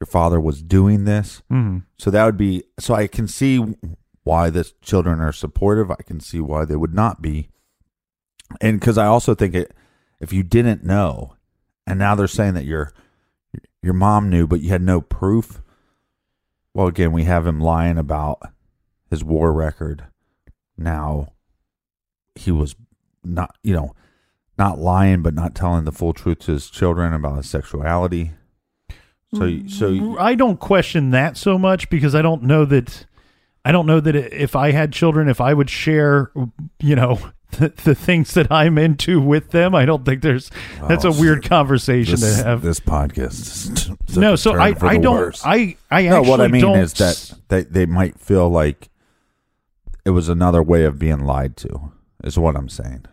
your father was doing this? Mhm. So that would be so I can see why the children are supportive. I can see why they would not be. And cuz I also think it if you didn't know and now they're saying that your your mom knew but you had no proof. Well, again, we have him lying about his war record. Now he was not, you know, not lying but not telling the full truth to his children about his sexuality. So so I don't question that so much because I don't know that I don't know that if I had children, if I would share, you know, the, the things that I'm into with them. I don't think there's that's a weird conversation this, to have. This podcast is no, so I I don't worse. I I no, what I mean is that they they might feel like it was another way of being lied to. Is what I'm saying.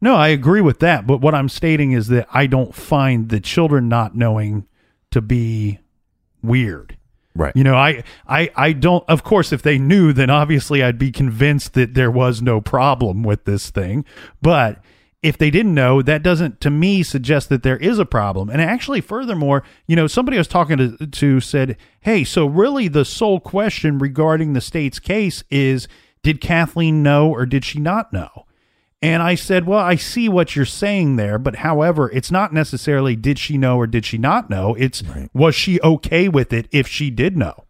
No, I agree with that. But what I'm stating is that I don't find the children not knowing to be weird. Right. You know, I, I, I don't, of course, if they knew, then obviously I'd be convinced that there was no problem with this thing. But if they didn't know, that doesn't, to me, suggest that there is a problem. And actually, furthermore, you know, somebody I was talking to, to said, hey, so really the sole question regarding the state's case is did Kathleen know or did she not know? And I said, Well, I see what you're saying there, but however, it's not necessarily did she know or did she not know. It's was she okay with it if she did know?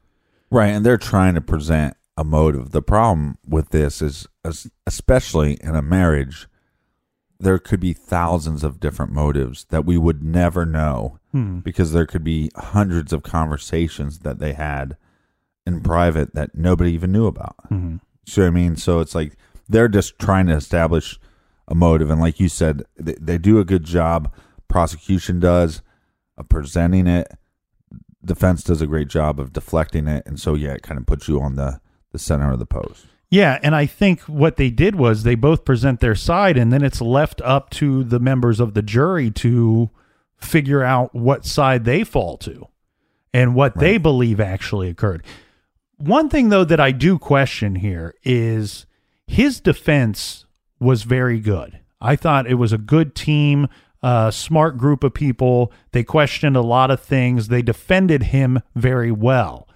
Right, and they're trying to present a motive. The problem with this is, especially in a marriage, there could be thousands of different motives that we would never know Hmm. because there could be hundreds of conversations that they had in private that nobody even knew about. Mhm. See what I mean? So it's like they're just trying to establish a motive, and like you said, they, they do a good job. Prosecution does of presenting it. Defense does a great job of deflecting it, and so yeah, it kind of puts you on the the center of the post. Yeah, and I think what they did was they both present their side, and then it's left up to the members of the jury to figure out what side they fall to and what they believe actually occurred. One thing, though, that I do question here is his defense was very good. I thought it was a good team, a smart group of people. They questioned a lot of things, they defended him very well.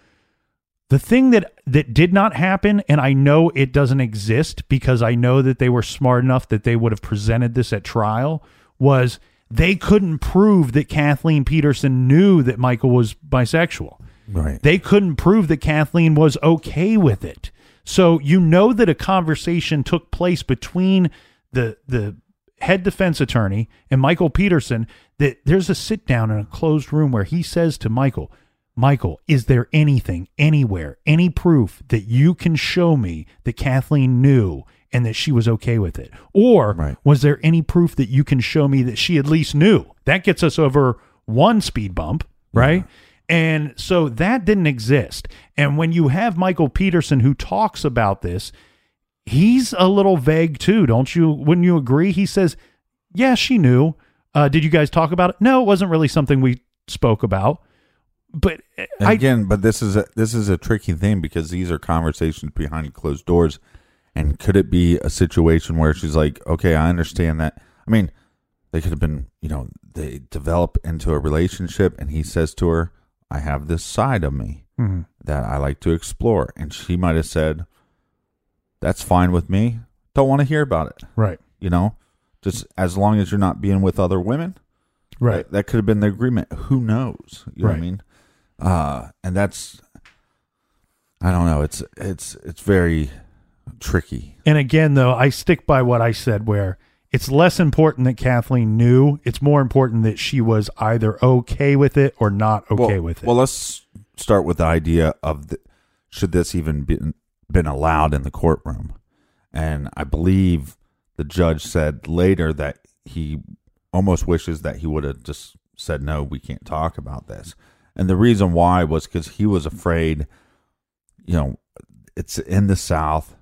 The thing that that did not happen, and I know it doesn't exist because I know that they were smart enough that they would have presented this at trial, was they couldn't prove that Kathleen Peterson knew that Michael was bisexual. Right. They couldn't prove that Kathleen was okay with it. So you know that a conversation took place between the the head defense attorney and Michael Peterson that there's a sit down in a closed room where he says to Michael, Michael, is there anything, anywhere, any proof that you can show me that Kathleen knew and that she was okay with it? Or Right. was there any proof that you can show me that she at least knew? That gets us over one speed bump, right? And so that didn't exist. And when you have Michael Peterson who talks about this, he's a little vague too, don't you? Wouldn't you agree? He says, Yeah, she knew. Uh, did you guys talk about it? No, it wasn't really something we spoke about. but I again, but this is a this is a tricky thing because these are conversations behind closed doors, and could it be a situation where she's like, "Okay, I understand that." I mean, they could have been, you know, they develop into a relationship, and he says to her, "I have this side of me Mhm. that I like to explore," and she might have said, "That's fine with me. Don't want to hear about it." right, You know, just as long as you're not being with other women. right. That, that could have been the agreement. Who knows? You know what I mean? Uh, and that's I don't know. It's it's it's very tricky. And again, though, I stick by what I said, where it's less important that Kathleen knew. It's more important that she was either okay with it or not okay well, with it. Well, let's start with the idea of the, should this even been been allowed in the courtroom? And I believe the judge said later that he almost wishes that he would have just said no, we can't talk about this. And the reason why was because he was afraid. You know, it's in the South.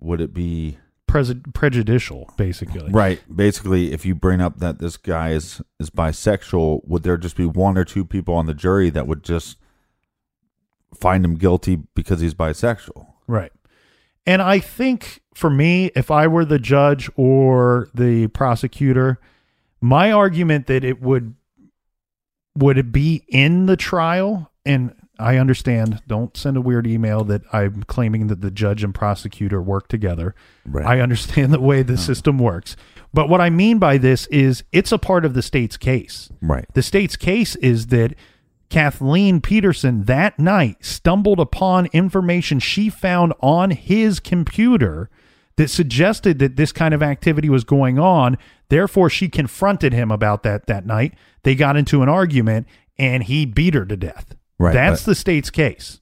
Would it be Pres- prejudicial, basically. Right. Basically, if you bring up that this guy is is bisexual, would there just be one or two people on the jury that would just find him guilty because he's bisexual? Right. And I think for me, if I were the judge or the prosecutor, my argument that it would would it be in the trial and I understand don't send a weird email that I'm claiming that the judge and prosecutor work together. Right. I understand the way the uh-huh. system works. But what I mean by this is it's a part of the state's case. Right. The state's case is that Kathleen Peterson that night stumbled upon information she found on his computer that suggested that this kind of activity was going on. Therefore, she confronted him about that that night. They got into an argument and he beat her to death. Right, That's but- the state's case.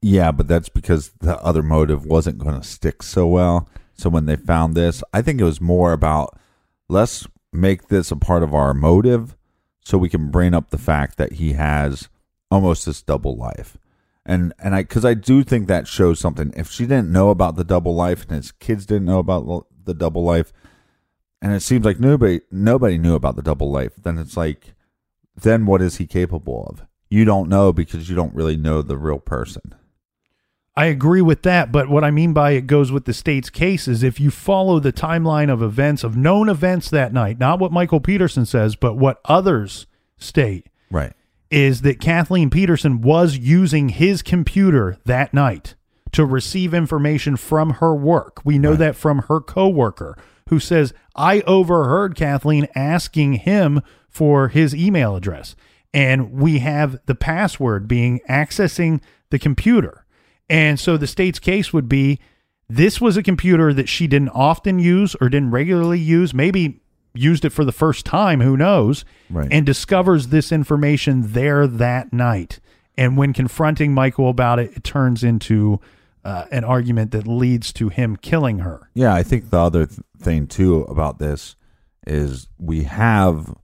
Yeah, but that's because the other motive wasn't going to stick so well. So when they found this, I think it was more about let's make this a part of our motive so we can bring up the fact that he has almost this double life. And and I cuz I do think that shows something. If she didn't know about the double life and his kids didn't know about the- the double life and it seems like nobody nobody knew about the double life, then it's like then what is he capable of? You don't know because you don't really know the real person. I agree with that, but what I mean by it goes with the state's case is if you follow the timeline of events, of known events that night, not what Michael Peterson says, but what others state, Right. is that Kathleen Peterson was using his computer that night to receive information from her work. We know that from her coworker who says, I overheard Kathleen asking him for his email address. And we have the password being accessing the computer. And so the state's case would be this was a computer that she didn't often use or didn't regularly use, maybe used it for the first time, who knows, Right. and discovers this information there that night. And when confronting Michael about it, it turns into uh, an argument that leads to him killing her. Yeah, I think the other th- thing too about this is we have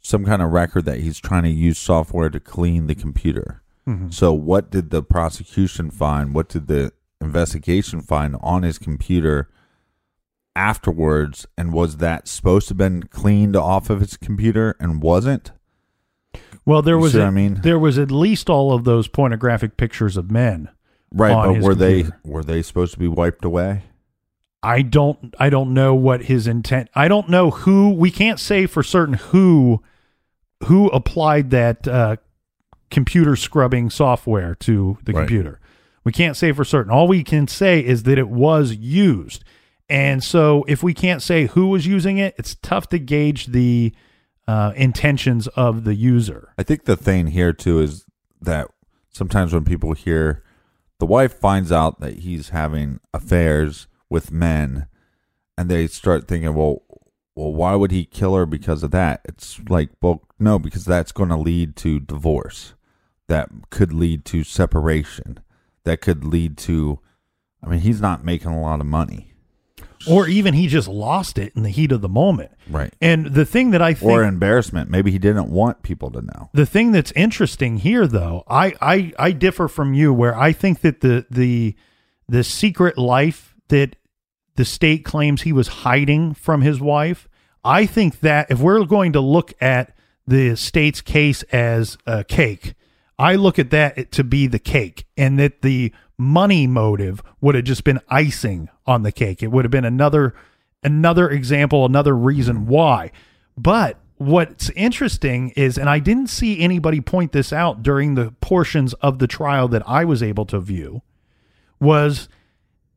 some kind of record that he's trying to use software to clean the computer. Mm-hmm. So, what did the prosecution find? What did the investigation find on his computer afterwards? And was that supposed to have been cleaned off of his computer and wasn't? Well, there You was a- I mean? there was at least all of those pornographic pictures of men. Right, but were they were they supposed to be wiped away? I don't I don't know what his intent I don't know who we can't say for certain who who applied that uh, computer scrubbing software to the Right. computer. We can't say for certain. All we can say is that it was used. And so if we can't say who was using it, it's tough to gauge the uh, intentions of the user. I think the thing here too is that sometimes when people hear the wife finds out that he's having affairs with men and they start thinking, well, well, why would he kill her because of that? It's like, well, no, because that's going to lead to divorce. That could lead to separation. That could lead to, I mean, he's not making a lot of money. Or even he just lost it in the heat of the moment. Right. And the thing that I think Or embarrassment. Maybe he didn't want people to know. The thing that's interesting here, though, I, I I differ from you, where I think that the the the secret life that the state claims he was hiding from his wife, I think that if we're going to look at the state's case as a cake, I look at that to be the cake, and that the money motive would have just been icing on the cake. It would have been another another example, another reason why. But what's interesting is, and I didn't see anybody point this out during the portions of the trial that I was able to view, was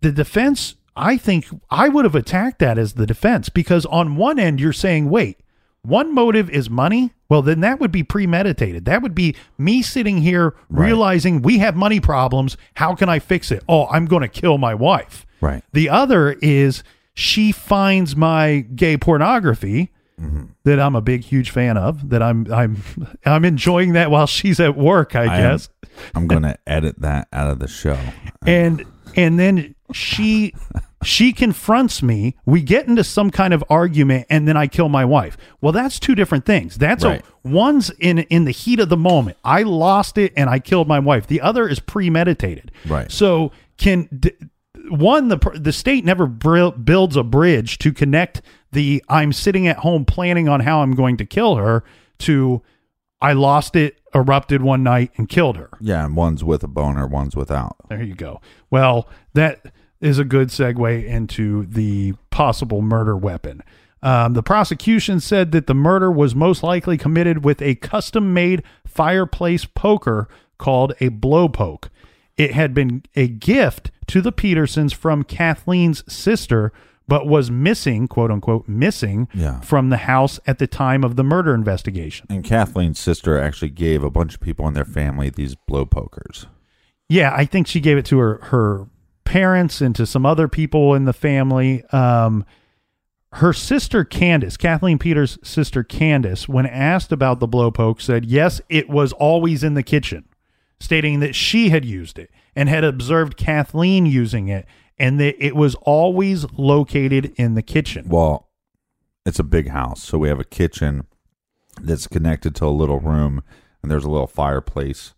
the defense. I think I would have attacked that as the defense because on one end you're saying, wait, one motive is money. Well, then that would be premeditated. That would be me sitting here Right. realizing we have money problems. How can I fix it? Oh, I'm going to kill my wife. Right. The other is she finds my gay pornography mm-hmm. that I'm a big, huge fan of. That I'm I'm I'm enjoying that while she's at work. I, I am- guess. I'm going to edit that out of the show. and and then she she confronts me we get into some kind of argument and then i kill my wife well that's two different things that's Right. a one's in in the heat of the moment i lost it and i killed my wife the other is premeditated Right. so can d- one the the state never br- builds a bridge to connect the i'm sitting at home planning on how i'm going to kill her to i lost it erupted one night and killed her Yeah, and one's with a boner, one's without. there you go. Well, that is a good segue into the possible murder weapon. Um, the prosecution said that the murder was most likely committed with a custom made fireplace poker called a blow poke. It had been a gift to the Petersons from Kathleen's sister, but was missing, quote unquote, missing Yeah. from the house at the time of the murder investigation. And Kathleen's sister actually gave a bunch of people in their family these blow pokers. Yeah, I think she gave it to her her parents and to some other people in the family. Um, her sister Candace, Kathleen Peters' sister Candace, when asked about the blow poke, said yes, it was always in the kitchen, stating that she had used it and had observed Kathleen using it, and that it was always located in the kitchen. Well, it's a big house, so we have a kitchen that's connected to a little room, and there's a little fireplace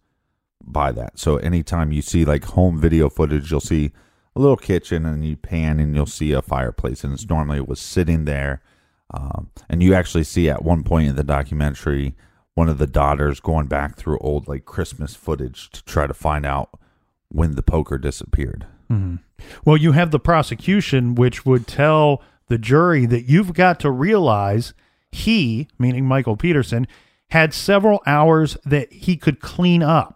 by that. So anytime you see like home video footage, you'll see a little kitchen, and you pan and you'll see a fireplace, and it's normally it was sitting there. Um, and you actually see at one point in the documentary one of the daughters going back through old like Christmas footage to try to find out when the poker disappeared. Well, you have the prosecution, which would tell the jury that you've got to realize he, meaning Michael Peterson, had several hours that he could clean up.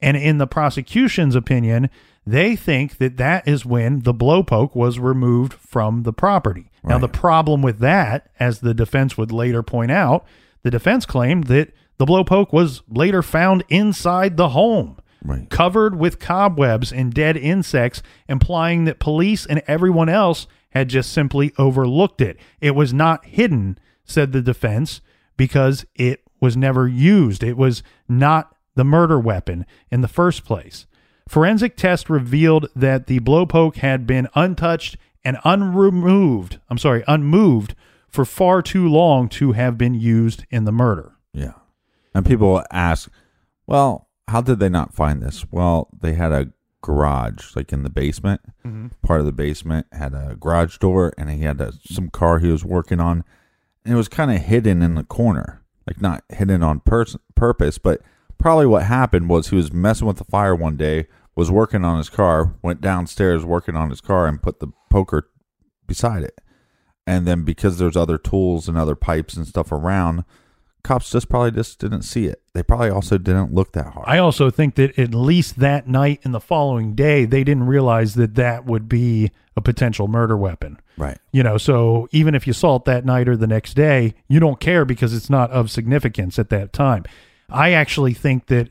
And in the prosecution's opinion, they think that that is when the blowpoke was removed from the property. Now, the problem with that, as the defense would later point out, the defense claimed that the blowpoke was later found inside the home Right. covered with cobwebs and dead insects, implying that police and everyone else had just simply overlooked it. It was not hidden, said the defense, because it was never used. It was not the murder weapon in the first place. Forensic test revealed that the blowpoke had been untouched and unremoved, I'm sorry, unmoved for far too long to have been used in the murder. Yeah. And people ask, well, how did they not find this? Well, they had a garage, like in the basement. Mm-hmm. Part of the basement had a garage door, and he had a, some car he was working on. And it was kind of hidden in the corner, like not hidden on pers- purpose, but probably what happened was he was messing with the fire one day, was working on his car, went downstairs working on his car, and put the poker beside it. And then because there's other tools and other pipes and stuff around, cops just probably just didn't see it. They probably also didn't look that hard. I also think that at least that night and the following day, they didn't realize that that would be a potential murder weapon. right. You know, so even if you saw it that night or the next day, you don't care because it's not of significance at that time. I actually think that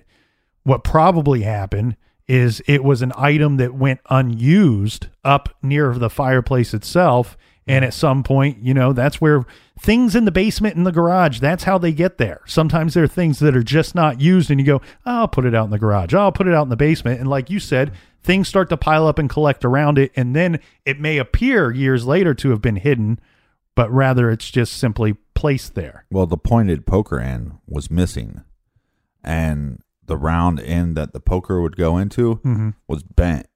what probably happened is it was an item that went unused up near the fireplace itself. And at some point, you know, that's where things in the basement and the garage, that's how they get there. Sometimes there are things that are just not used, and you go, "Oh, I'll put it out in the garage. I'll put it out in the basement. And like you said, things start to pile up and collect around it. And then it may appear years later to have been hidden, but rather it's just simply placed there. Well, the pointed poker end was missing, and the round end that the poker would go into mm-hmm. was bent.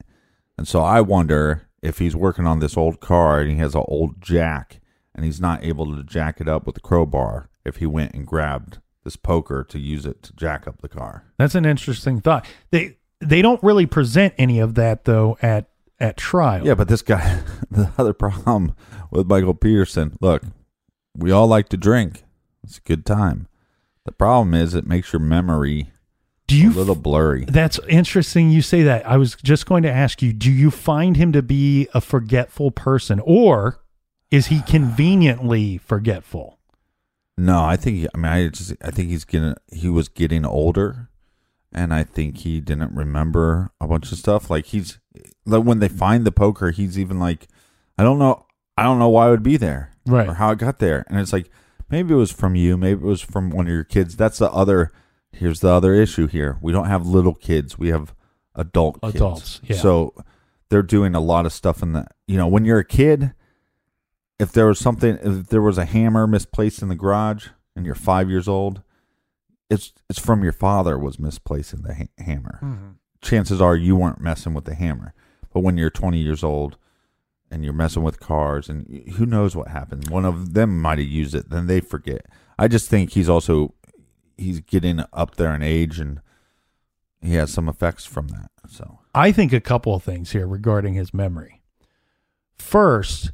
And so I wonder if he's working on this old car and he has an old jack and he's not able to jack it up with the crowbar, if he went and grabbed this poker to use it to jack up the car. That's an interesting thought. They they don't really present any of that though at at trial. Yeah, but this guy, the other problem with Michael Peterson, look, we all like to drink. It's a good time. The problem is it makes your memory do you a little blurry. That's interesting you say that. I was just going to ask you, do you find him to be a forgetful person or is he conveniently forgetful? No, I think I mean I just I think he's getting he was getting older and I think he didn't remember a bunch of stuff. Like he's like when they find the poker, he's even like, I don't know, I don't know why I would be there, Right. or how it got there. And it's like maybe it was from you, maybe it was from one of your kids. That's the other. Here's the other issue here. We don't have little kids. We have adult kids. Adults, yeah. So they're doing a lot of stuff in the. You know, when you're a kid, if there was something, if there was a hammer misplaced in the garage, and you're five years old, it's it's from your father was misplacing the ha- hammer. Mm-hmm. Chances are you weren't messing with the hammer. But when you're 20 years old and you're messing with cars, and who knows what happens. one of them might have used it, then they forget. I just think he's also he's getting up there in age, and he has some effects from that. So I think a couple of things here regarding his memory. First,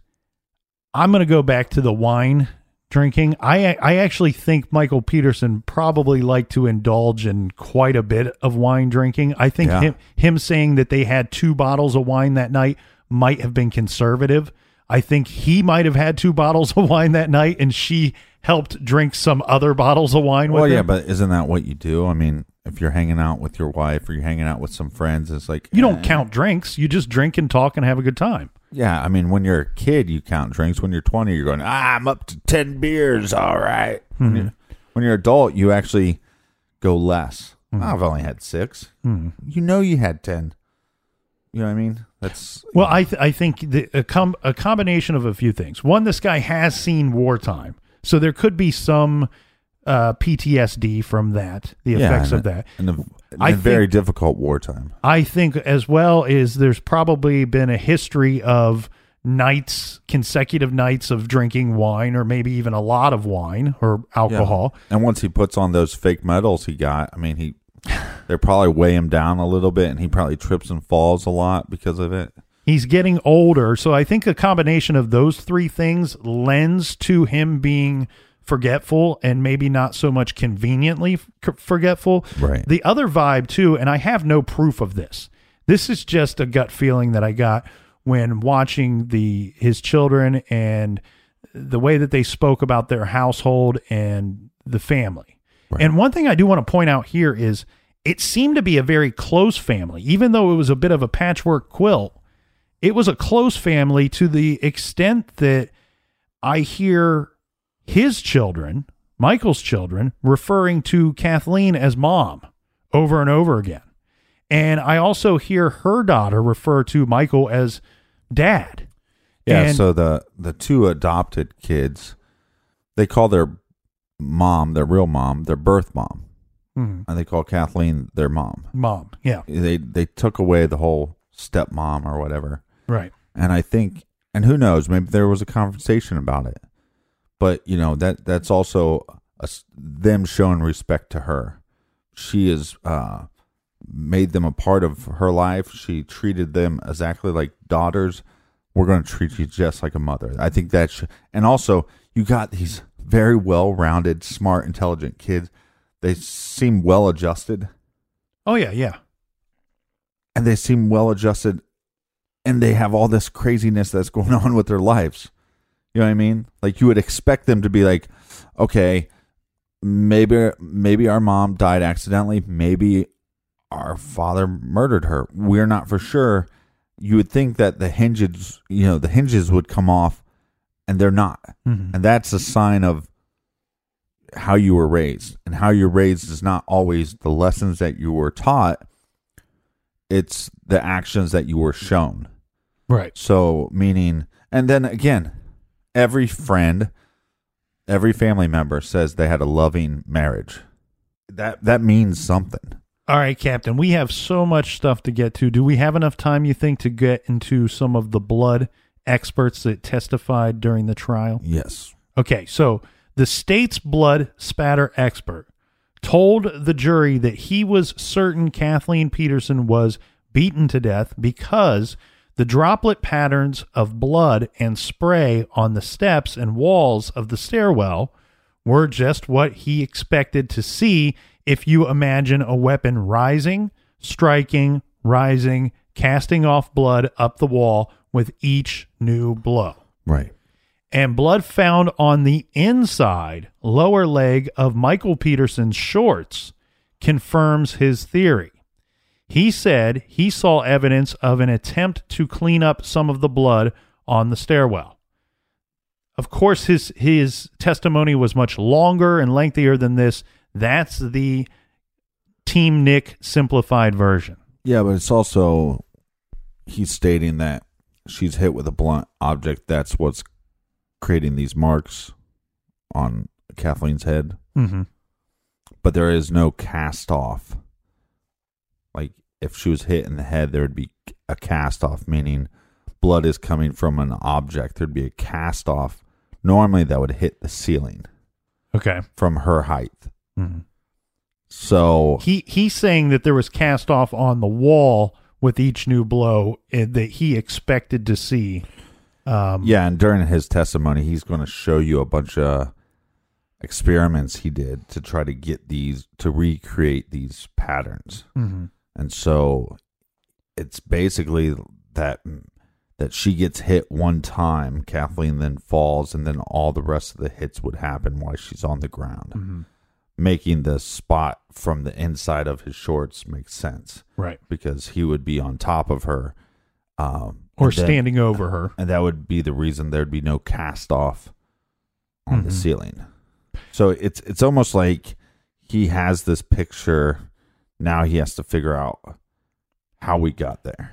I'm going to go back to the wine drinking. I I actually think Michael Peterson probably liked to indulge in quite a bit of wine drinking. I think Yeah. him him saying that they had two bottles of wine that night might have been conservative. I think he might have had two bottles of wine that night and she helped drink some other bottles of wine with it. well, yeah, him. but isn't that what you do? I mean, if you're hanging out with your wife or you're hanging out with some friends, it's like you don't eh. count drinks. You just drink and talk and have a good time. Yeah, I mean, when you're a kid, you count drinks. When you're 20, you're going, ah, I'm up to 10 beers. All right. When, you're, when you're adult, you actually go less. I've only had 6 You know, you had 10. You know what I mean? That's Well, I th- I think the, a com- a combination of a few things. One, this guy has seen wartime, so there could be some uh, PTSD from that, the yeah, effects and of that. and, a, in I a very think- difficult wartime. I think as well is there's probably been a history of nights, consecutive nights of drinking wine, or maybe even a lot of wine or alcohol. And once he puts on those fake medals he got, I mean, he they probably weigh him down a little bit, and he probably trips and falls a lot because of it. He's getting older, so I think a combination of those three things lends to him being forgetful and maybe not so much conveniently forgetful. Right. The other vibe too, and I have no proof of this. This is just a gut feeling that I got when watching the his children and the way that they spoke about their household and the family. And one thing I do want to point out here is it seemed to be a very close family, even though it was a bit of a patchwork quilt. It was a close family to the extent that I hear his children, Michael's children, referring to Kathleen as mom over and over again. And I also hear her daughter refer to Michael as dad. Yeah. And- so the the two adopted kids, they call their mom, their real mom, their birth mom, Mhm. and they call Kathleen their mom. Mom. Yeah. They they took away the whole stepmom or whatever, Right. and I think, and who knows, maybe there was a conversation about it, but you know that that's also a them showing respect to her. She is uh, made them a part of her life. She treated them exactly like daughters. We're going to treat you just like a mother. I think that's, and also you got these very well-rounded, smart, intelligent kids. They seem well adjusted, Oh yeah, yeah. and they seem well adjusted, and they have all this craziness that's going on with their lives. You know what I mean? Like you would expect them to be like, okay, maybe maybe our mom died accidentally, maybe our father murdered her. We're not for sure. You would think that the hinges, you know, the hinges would come off, and they're not. Mhm. And that's a sign of how you were raised. And how you're raised is not always the lessons that you were taught, it's the actions that you were shown. Right. So, meaning, and then again, every friend, every family member says they had a loving marriage. That that means something. All right, Captain. We have so much stuff to get to. Do we have enough time, you think, to get into some of the blood experts that testified during the trial? Yes. Okay, so the state's blood spatter expert told the jury that he was certain Kathleen Peterson was beaten to death because the droplet patterns of blood and spray on the steps and walls of the stairwell were just what he expected to see if you imagine a weapon rising, striking, rising, casting off blood up the wall with each new blow. Right. And blood found on the inside lower leg of Michael Peterson's shorts confirms his theory. He said he saw evidence of an attempt to clean up some of the blood on the stairwell. Of course, his his testimony was much longer and lengthier than this. That's the Team Nick simplified version. Yeah, but it's also he's stating that she's hit with a blunt object. That's what's creating these marks on Kathleen's head. Mm-hmm. But there is no cast off. Like if she was hit in the head, there would be a cast off, meaning blood is coming from an object. There'd be a cast off. Normally, that would hit the ceiling Okay. from her height. Mhm. So He he's saying that there was cast off on the wall with each new blow eh, that he expected to see. Um, Yeah, and during his testimony, he's going to show you a bunch of experiments he did to try to get these to recreate these patterns. Mhm. And so it's basically that that she gets hit one time, Kathleen then falls, and then all the rest of the hits would happen while she's on the ground, Mhm. making the spot from the inside of his shorts make sense Right. because he would be on top of her. Um, Or standing over her. and that would be the reason there'd be no cast off on the Mhm. ceiling. So it's it's almost like he has this picture. Now he has to figure out how we got there,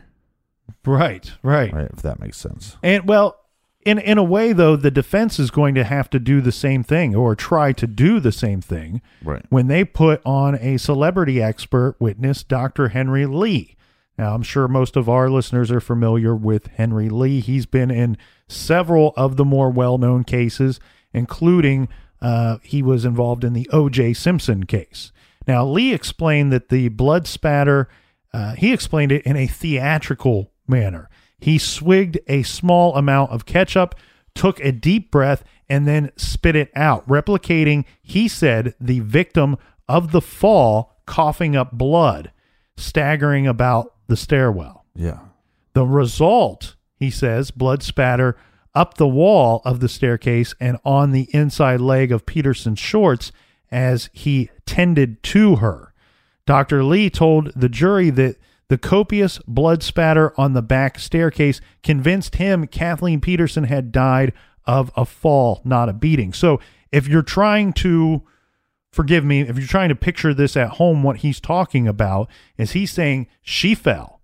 Right, right. right? If that makes sense. And well, in in a way though, the defense is going to have to do the same thing or try to do the same thing Right. when they put on a celebrity expert witness, Dr. Henry Lee. Now, I'm sure most of our listeners are familiar with Henry Lee. He's been in several of the more well-known cases, including uh, he was involved in the O.J. Simpson case. Now, Lee explained that the blood spatter, uh, he explained it in a theatrical manner. He swigged a small amount of ketchup, took a deep breath, and then spit it out, replicating, he said, the victim of the fall coughing up blood, staggering about the stairwell. Yeah. The result, he says, blood spatter up the wall of the staircase and on the inside leg of Peterson's shorts as he tended to her. Dr. Lee told the jury that the copious blood spatter on the back staircase convinced him Kathleen Peterson had died of a fall, not a beating. So if you're trying to forgive me, if you're trying to picture this at home, what he's talking about is he's saying she fell.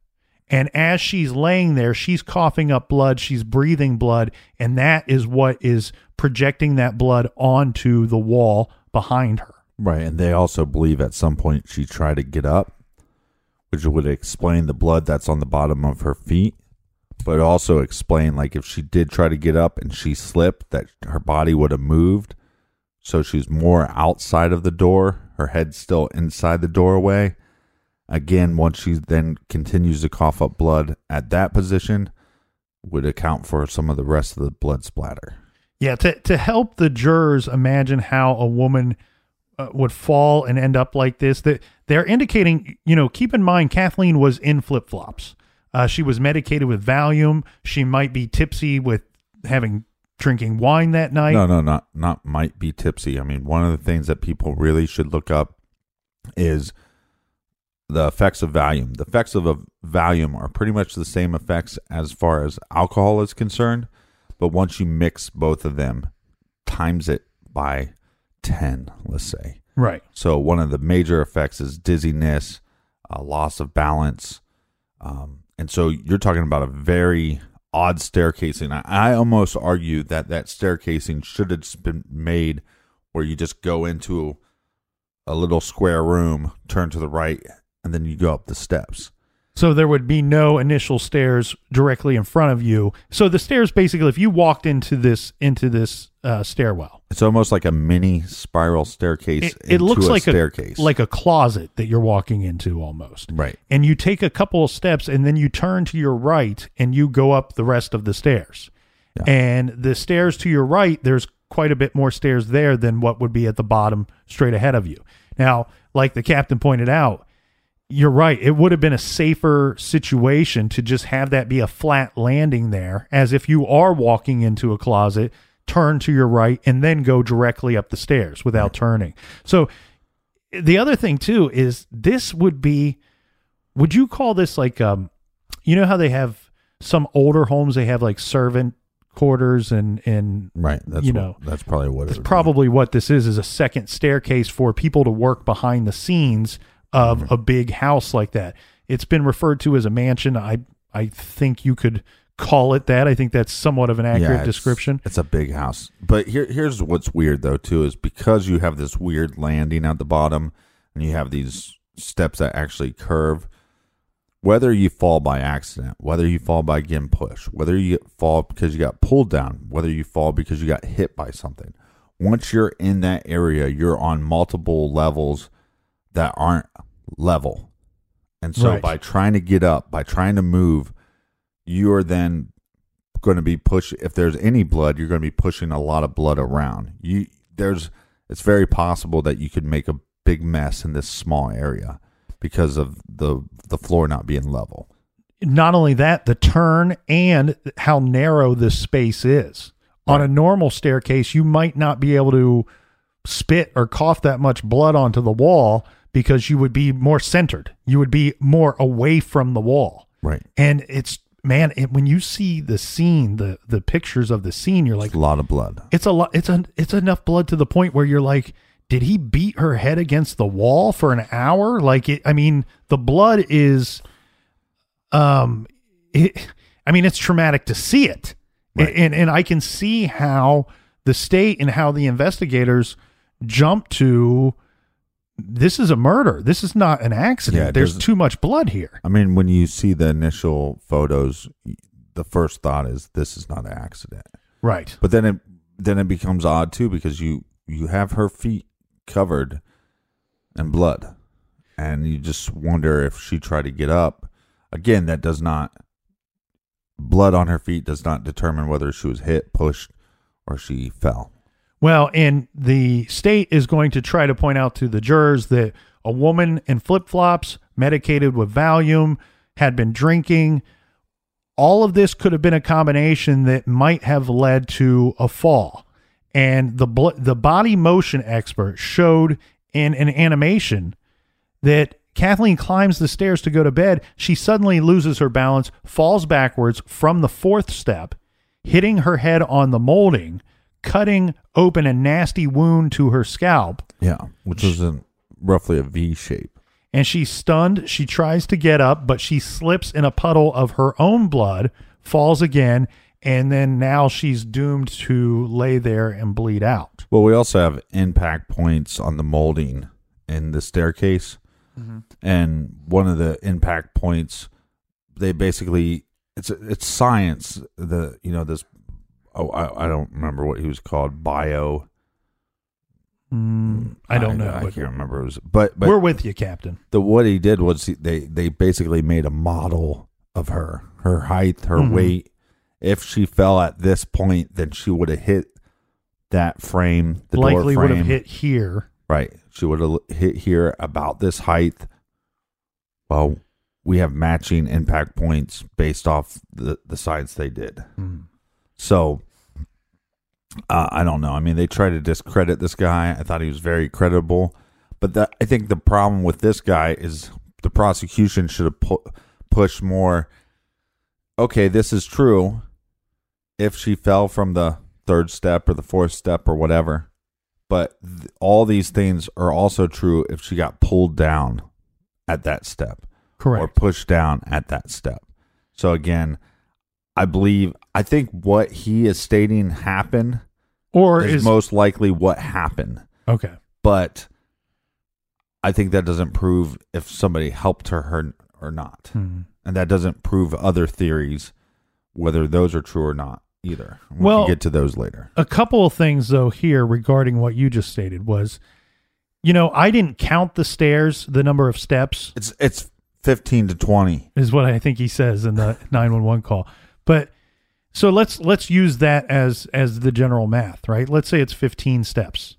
And as she's laying there, she's coughing up blood, she's breathing blood, and that is what is projecting that blood onto the wall behind her. Right. And they also believe at some point she tried to get up, which would explain the blood that's on the bottom of her feet, but also explain like if she did try to get up and she slipped, that her body would have moved. So she's more outside of the door, her head still inside the doorway. Again, once she then continues to cough up blood at that position, would account for some of the rest of the blood splatter. Yeah, to to help the jurors imagine how a woman uh, would fall and end up like this, that they're indicating, you know, keep in mind Kathleen was in flip flops. Uh, she was medicated with Valium. She might be tipsy with having drinking wine that night. No, no, not not might be tipsy. I mean, one of the things that people really should look up is the effects of Valium. The effects of a Valium are pretty much the same effects as far as alcohol is concerned, but once you mix both of them, times it by 10, let's say. Right. So one of the major effects is dizziness, uh, loss of balance, um, and so you're talking about a very odd staircasing. I, I almost argue that that staircasing should have been made where you just go into a little square room, turn to the right, and then you go up the steps. So there would be no initial stairs directly in front of you. So the stairs basically if you walked into this into this uh, stairwell, It's almost like a mini spiral staircase. it, it looks a like staircase, a like a closet that you're walking into almost. right. And you take a couple of steps and then you turn to your right and you go up the rest of the stairs. Yeah. And the stairs to your right, there's quite a bit more stairs there than what would be at the bottom straight ahead of you. Now, like the captain pointed out, you're right. It would have been a safer situation to just have that be a flat landing there, as if you are walking into a closet, turn to your right, and then go directly up the stairs without turning. So, the other thing too is this would be, would you call this like, um, you know how they have some older homes, they have like servant quarters and and Right. That's you what- know that's probably what it that's would be. probably what this is is a second staircase for people to work behind the scenes of Mm-hmm. a big house like that it's been referred to as a mansion i i think you could call it that i think that's somewhat of an accurate it's- description It's a big house. But here here's what's weird though too is because you have this weird landing at the bottom and you have these steps that actually curve whether you fall by accident, whether you fall by getting pushed, whether you fall because you got pulled down, whether you fall because you got hit by something. Once you're in that area, you're on multiple levels that aren't level. And so Right. by trying to get up, by trying to move, you're then going to be push if there's any blood, you're going to be pushing a lot of blood around. You there's it's very possible that you could make a big mess in this small area because of the the floor not being level. not only that the turn and how narrow this space is on a normal staircase you might not be able to spit or cough that much blood onto the wall because you would be more centered you would be more away from the wall Right. and it's man it, when you see the scene the the pictures of the scene you're like It's a lot of blood. it's a lot it's a, it's enough blood to the point where you're like did he beat her head against the wall for an hour like it i mean the blood is um it, i mean it's traumatic to see it Right. and and i can see how the state and how the investigators jump to this is a murder this is not an accident Yeah, there's too much blood here I mean, when you see the initial photos, the first thought is this is not an accident. right But then it then it becomes odd too because you you have her feet covered in blood, and you just wonder if she tried to get up. Again, that does not blood on her feet does not determine whether she was hit, pushed, or she fell. Well, and the state is going to try to point out to the jurors that a woman in flip flops, medicated with Valium, had been drinking. All of this could have been a combination that might have led to a fall. And the bl- the body motion expert showed in an animation that Kathleen climbs the stairs to go to bed. She suddenly loses her balance, falls backwards from the fourth step, hitting her head on the molding, cutting open a nasty wound to her scalp. Yeah, which was in roughly a V shape. And she's stunned. She tries to get up, but she slips in a puddle of her own blood, falls again, and then now she's doomed to lay there and bleed out. Well, we also have impact points on the molding in the staircase. Mm-hmm. And one of the impact points, they basically it's it's science. The you know this oh I, I don't remember what he was called bio. Mm, I don't know. I, can't remember. It was, but but we're with you, Captain. the what he did was he, they they basically made a model of her, her height, her Mhm. weight. If she fell at this point, then she would have hit that frame. The Likely would have hit here. Right. She would have hit here about this height. Well, we have matching impact points based off the, the science they did. So, uh, I don't know. I mean, they try to discredit this guy. I thought he was very credible. But the, I think the problem with this guy is the prosecution should have pu- pushed more. Okay, this is true. If she fell from the third step or the fourth step or whatever, but th- all these things are also true if she got pulled down at that step Correct. or pushed down at that step. So again, I believe I think what he is stating happened Or is, is most likely what happened, okay. but I think that doesn't prove if somebody helped her, her or not, Hmm. and that doesn't prove other theories whether those are true or not either. We Well- can get to those later. A couple of things though here regarding what you just stated was, you know, I didn't count the stairs, the number of steps It's it's fifteen to twenty. is what I think he says in the 911 call. But so let's let's use that as as the general math, right? Let's say it's 15 steps.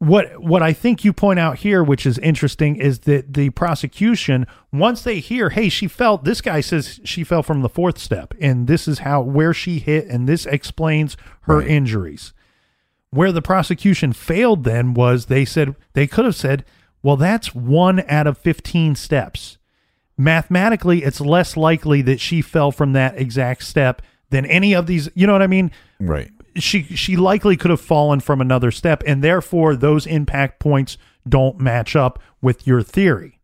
What what I think you point out here which is interesting is that the prosecution once they hear, "Hey, she fell this guy says she fell from the fourth step and this is how where she hit and this explains her Right. injuries." Where the prosecution failed then was they said they could have said, "Well, that's 1 out of 15 steps." Mathematically it's less likely that she fell from that exact step than any of these you know what i mean Right. she she likely could have fallen from another step and therefore those impact points don't match up with your theory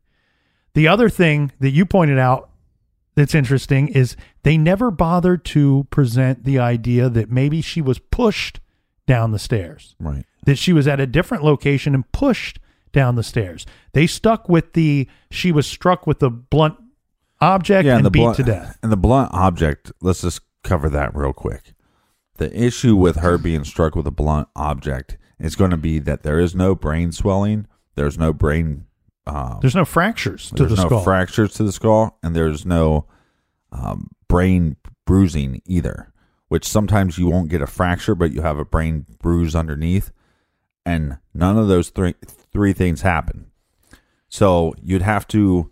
the other thing that you pointed out that's interesting is they never bothered to present the idea that maybe she was pushed down the stairs Right. that she was at a different location and pushed down the stairs. They stuck with the she was struck with the blunt object and, the beat blunt, to death. And the blunt object, let's just cover that real quick. The issue with her being struck with a blunt object is going to be that there is no brain swelling, there's no brain uh, There's no fractures to there's the no skull. fractures to the skull, and there's no um, brain bruising either. Which sometimes you won't get a fracture, but you have a brain bruise underneath, and none of those three three things happen. So you'd have to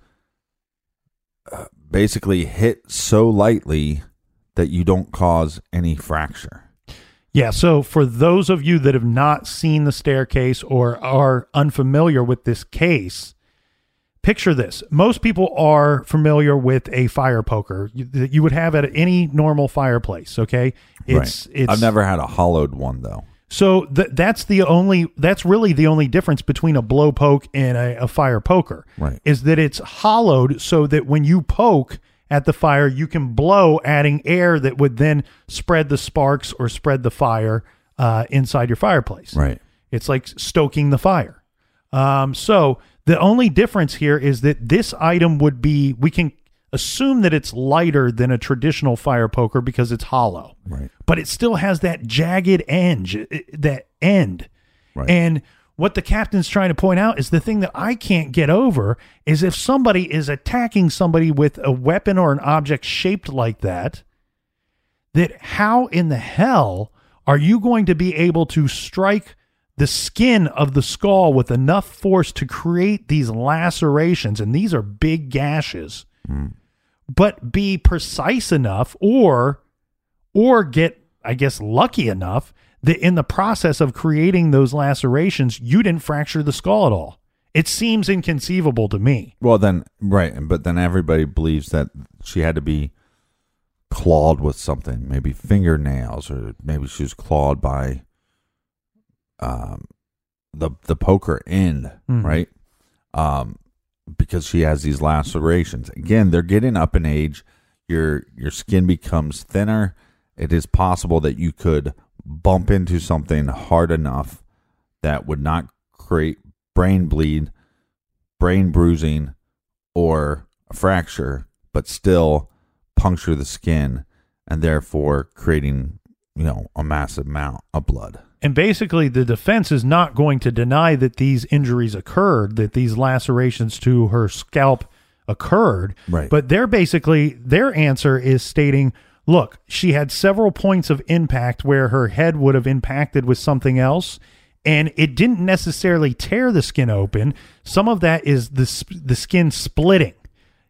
uh, basically hit so lightly that you don't cause any fracture. Yeah, so for those of you that have not seen the staircase or are unfamiliar with this case, picture this. Most people are familiar with a fire poker that you would have at any normal fireplace, okay? It's right. it's I've never had a hollowed one though. So th- that's the only that's really the only difference between a blow poke and a, a fire poker. Right. Is that it's hollowed so that when you poke at the fire, you can blow, adding air that would then spread the sparks or spread the fire uh, inside your fireplace. Right. It's like stoking the fire. Um, so the only difference here is that this item would be we can assume that it's lighter than a traditional fire poker because it's hollow Right. but it still has that jagged edge, that end. Right. And what the captain's trying to point out is the thing that I can't get over is if somebody is attacking somebody with a weapon or an object shaped like that, that how in the hell are you going to be able to strike the skin of the skull with enough force to create these lacerations? And these are big gashes, but be precise enough or or get, I guess, lucky enough that in the process of creating those lacerations, you didn't fracture the skull at all. It seems inconceivable to me. Well, then, right, but then everybody believes that she had to be clawed with something, maybe fingernails, or maybe she was clawed by um, the the poker end, Mhm. right? Um, because she has these lacerations. Again, they're getting up in age. Your your skin becomes thinner. It is possible that you could bump into something hard enough that would not create brain bleed, brain bruising, or a fracture, but still puncture the skin and therefore creating, you know, a massive amount of blood. And basically, the defense is not going to deny that these injuries occurred, that these lacerations to her scalp occurred. Right. But they're basically, their answer is stating, look, she had several points of impact where her head would have impacted with something else. And it didn't necessarily tear the skin open. Some of that is the, sp- the skin splitting.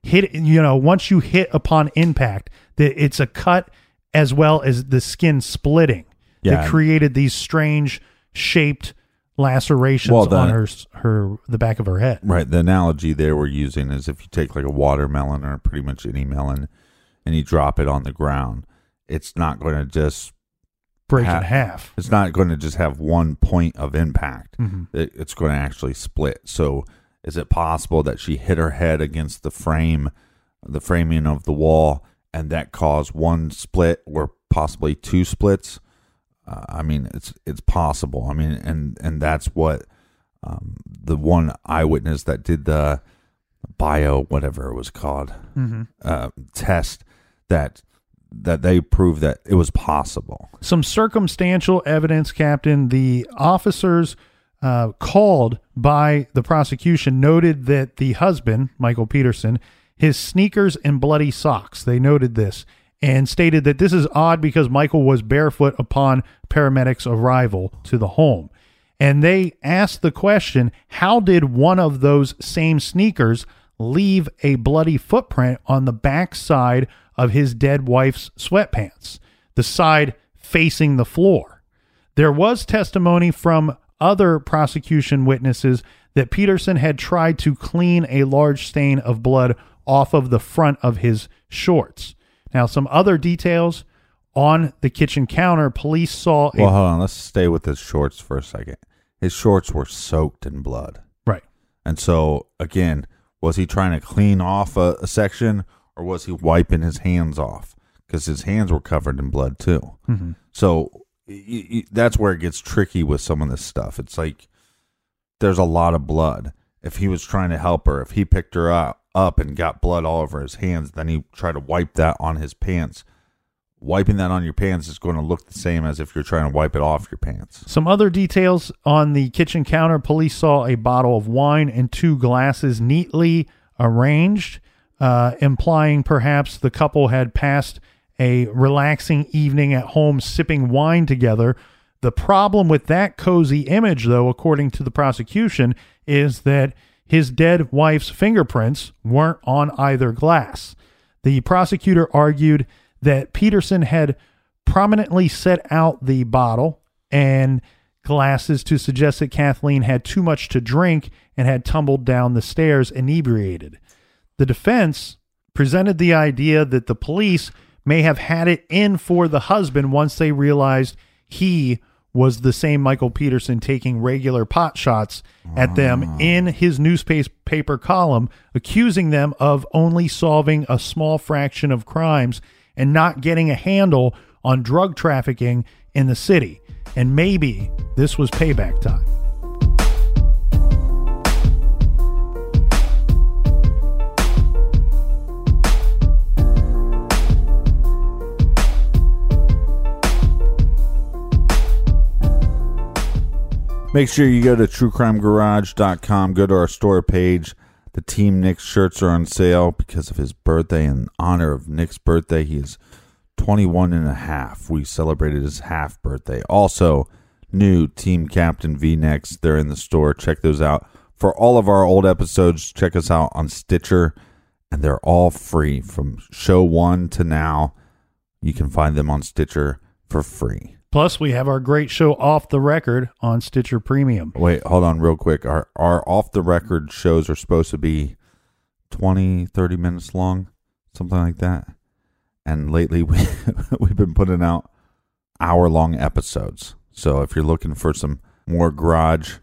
Hit, you know, once you hit upon impact, that it's a cut as well as the skin splitting Yeah. that created these strange shaped lacerations Well, the- on her her the back of her head. Right. The analogy they were using is if you take like a watermelon or pretty much any melon and you drop it on the ground, it's not going to just Break ha- in half. It's not going to just have one point of impact. Mhm. It, it's going to actually split. So, is it possible that she hit her head against the frame, the framing of the wall, and that caused one split or possibly two splits? Uh, I mean, it's it's possible. I mean, and and that's what um, the one eyewitness that did the bio whatever it was called uh, test that that they proved that it was possible. some circumstantial evidence, Captain. The officers uh, called by the prosecution noted that the husband, Michael Peterson, his sneakers and bloody socks. They noted this and stated that this is odd because Michael was barefoot upon paramedics' arrival to the home. And they asked the question how did one of those same sneakers leave a bloody footprint on the back side of his dead wife's sweatpants, the side facing the floor? There was testimony from other prosecution witnesses that Peterson had tried to clean a large stain of blood off of the front of his shorts. Now, some other details on the kitchen counter police saw a Well, hold on. Let's stay with his shorts for a second. His shorts were soaked in blood. right. And so, again, was he trying to clean off a, a section or was he wiping his hands off? Because his hands were covered in blood too. Mm-hmm. So y- y- that's where it gets tricky with some of this stuff. It's like there's a lot of blood. If he was trying to help her, if he picked her up, up and got blood all over his hands, then he tried to wipe that on his pants. Wiping that on your pants is going to look the same as if you're trying to wipe it off your pants. Some other details on the kitchen counter police saw a bottle of wine and two glasses neatly arranged, uh, implying perhaps the couple had passed a relaxing evening at home sipping wine together. The problem with that cozy image, though, according to the prosecution, is that his dead wife's fingerprints weren't on either glass. The prosecutor argued that Peterson had prominently set out the bottle and glasses to suggest that Kathleen had too much to drink and had tumbled down the stairs inebriated. The defense presented the idea that the police may have had it in for the husband once they realized he was the same Michael Peterson taking regular pot shots at them in his newspaper column, accusing them of only solving a small fraction of crimes and not getting a handle on drug trafficking in the city. And maybe this was payback time. Make sure you go to truecrimegarage.com, go to our store page. The Team Nick shirts are on sale because of his birthday. In honor of Nick's birthday, he is 21 and a half. We celebrated his half birthday. Also, new Team Captain V necks. They're in the store. Check those out. For all of our old episodes, check us out on Stitcher, and they're all free from show one to now. You can find them on Stitcher for free. Plus, we have our great show off the record on Stitcher Premium. Wait, hold on real quick. Our our off the record shows are supposed to be 20, 30 minutes long, something like that. And lately we we've been putting out hour long episodes. So if you're looking for some more garage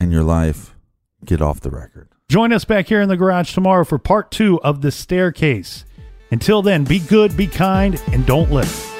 in your life, get off the record. Join us back here in the garage tomorrow for part two of The Staircase. Until then, be good, be kind, and don't litter.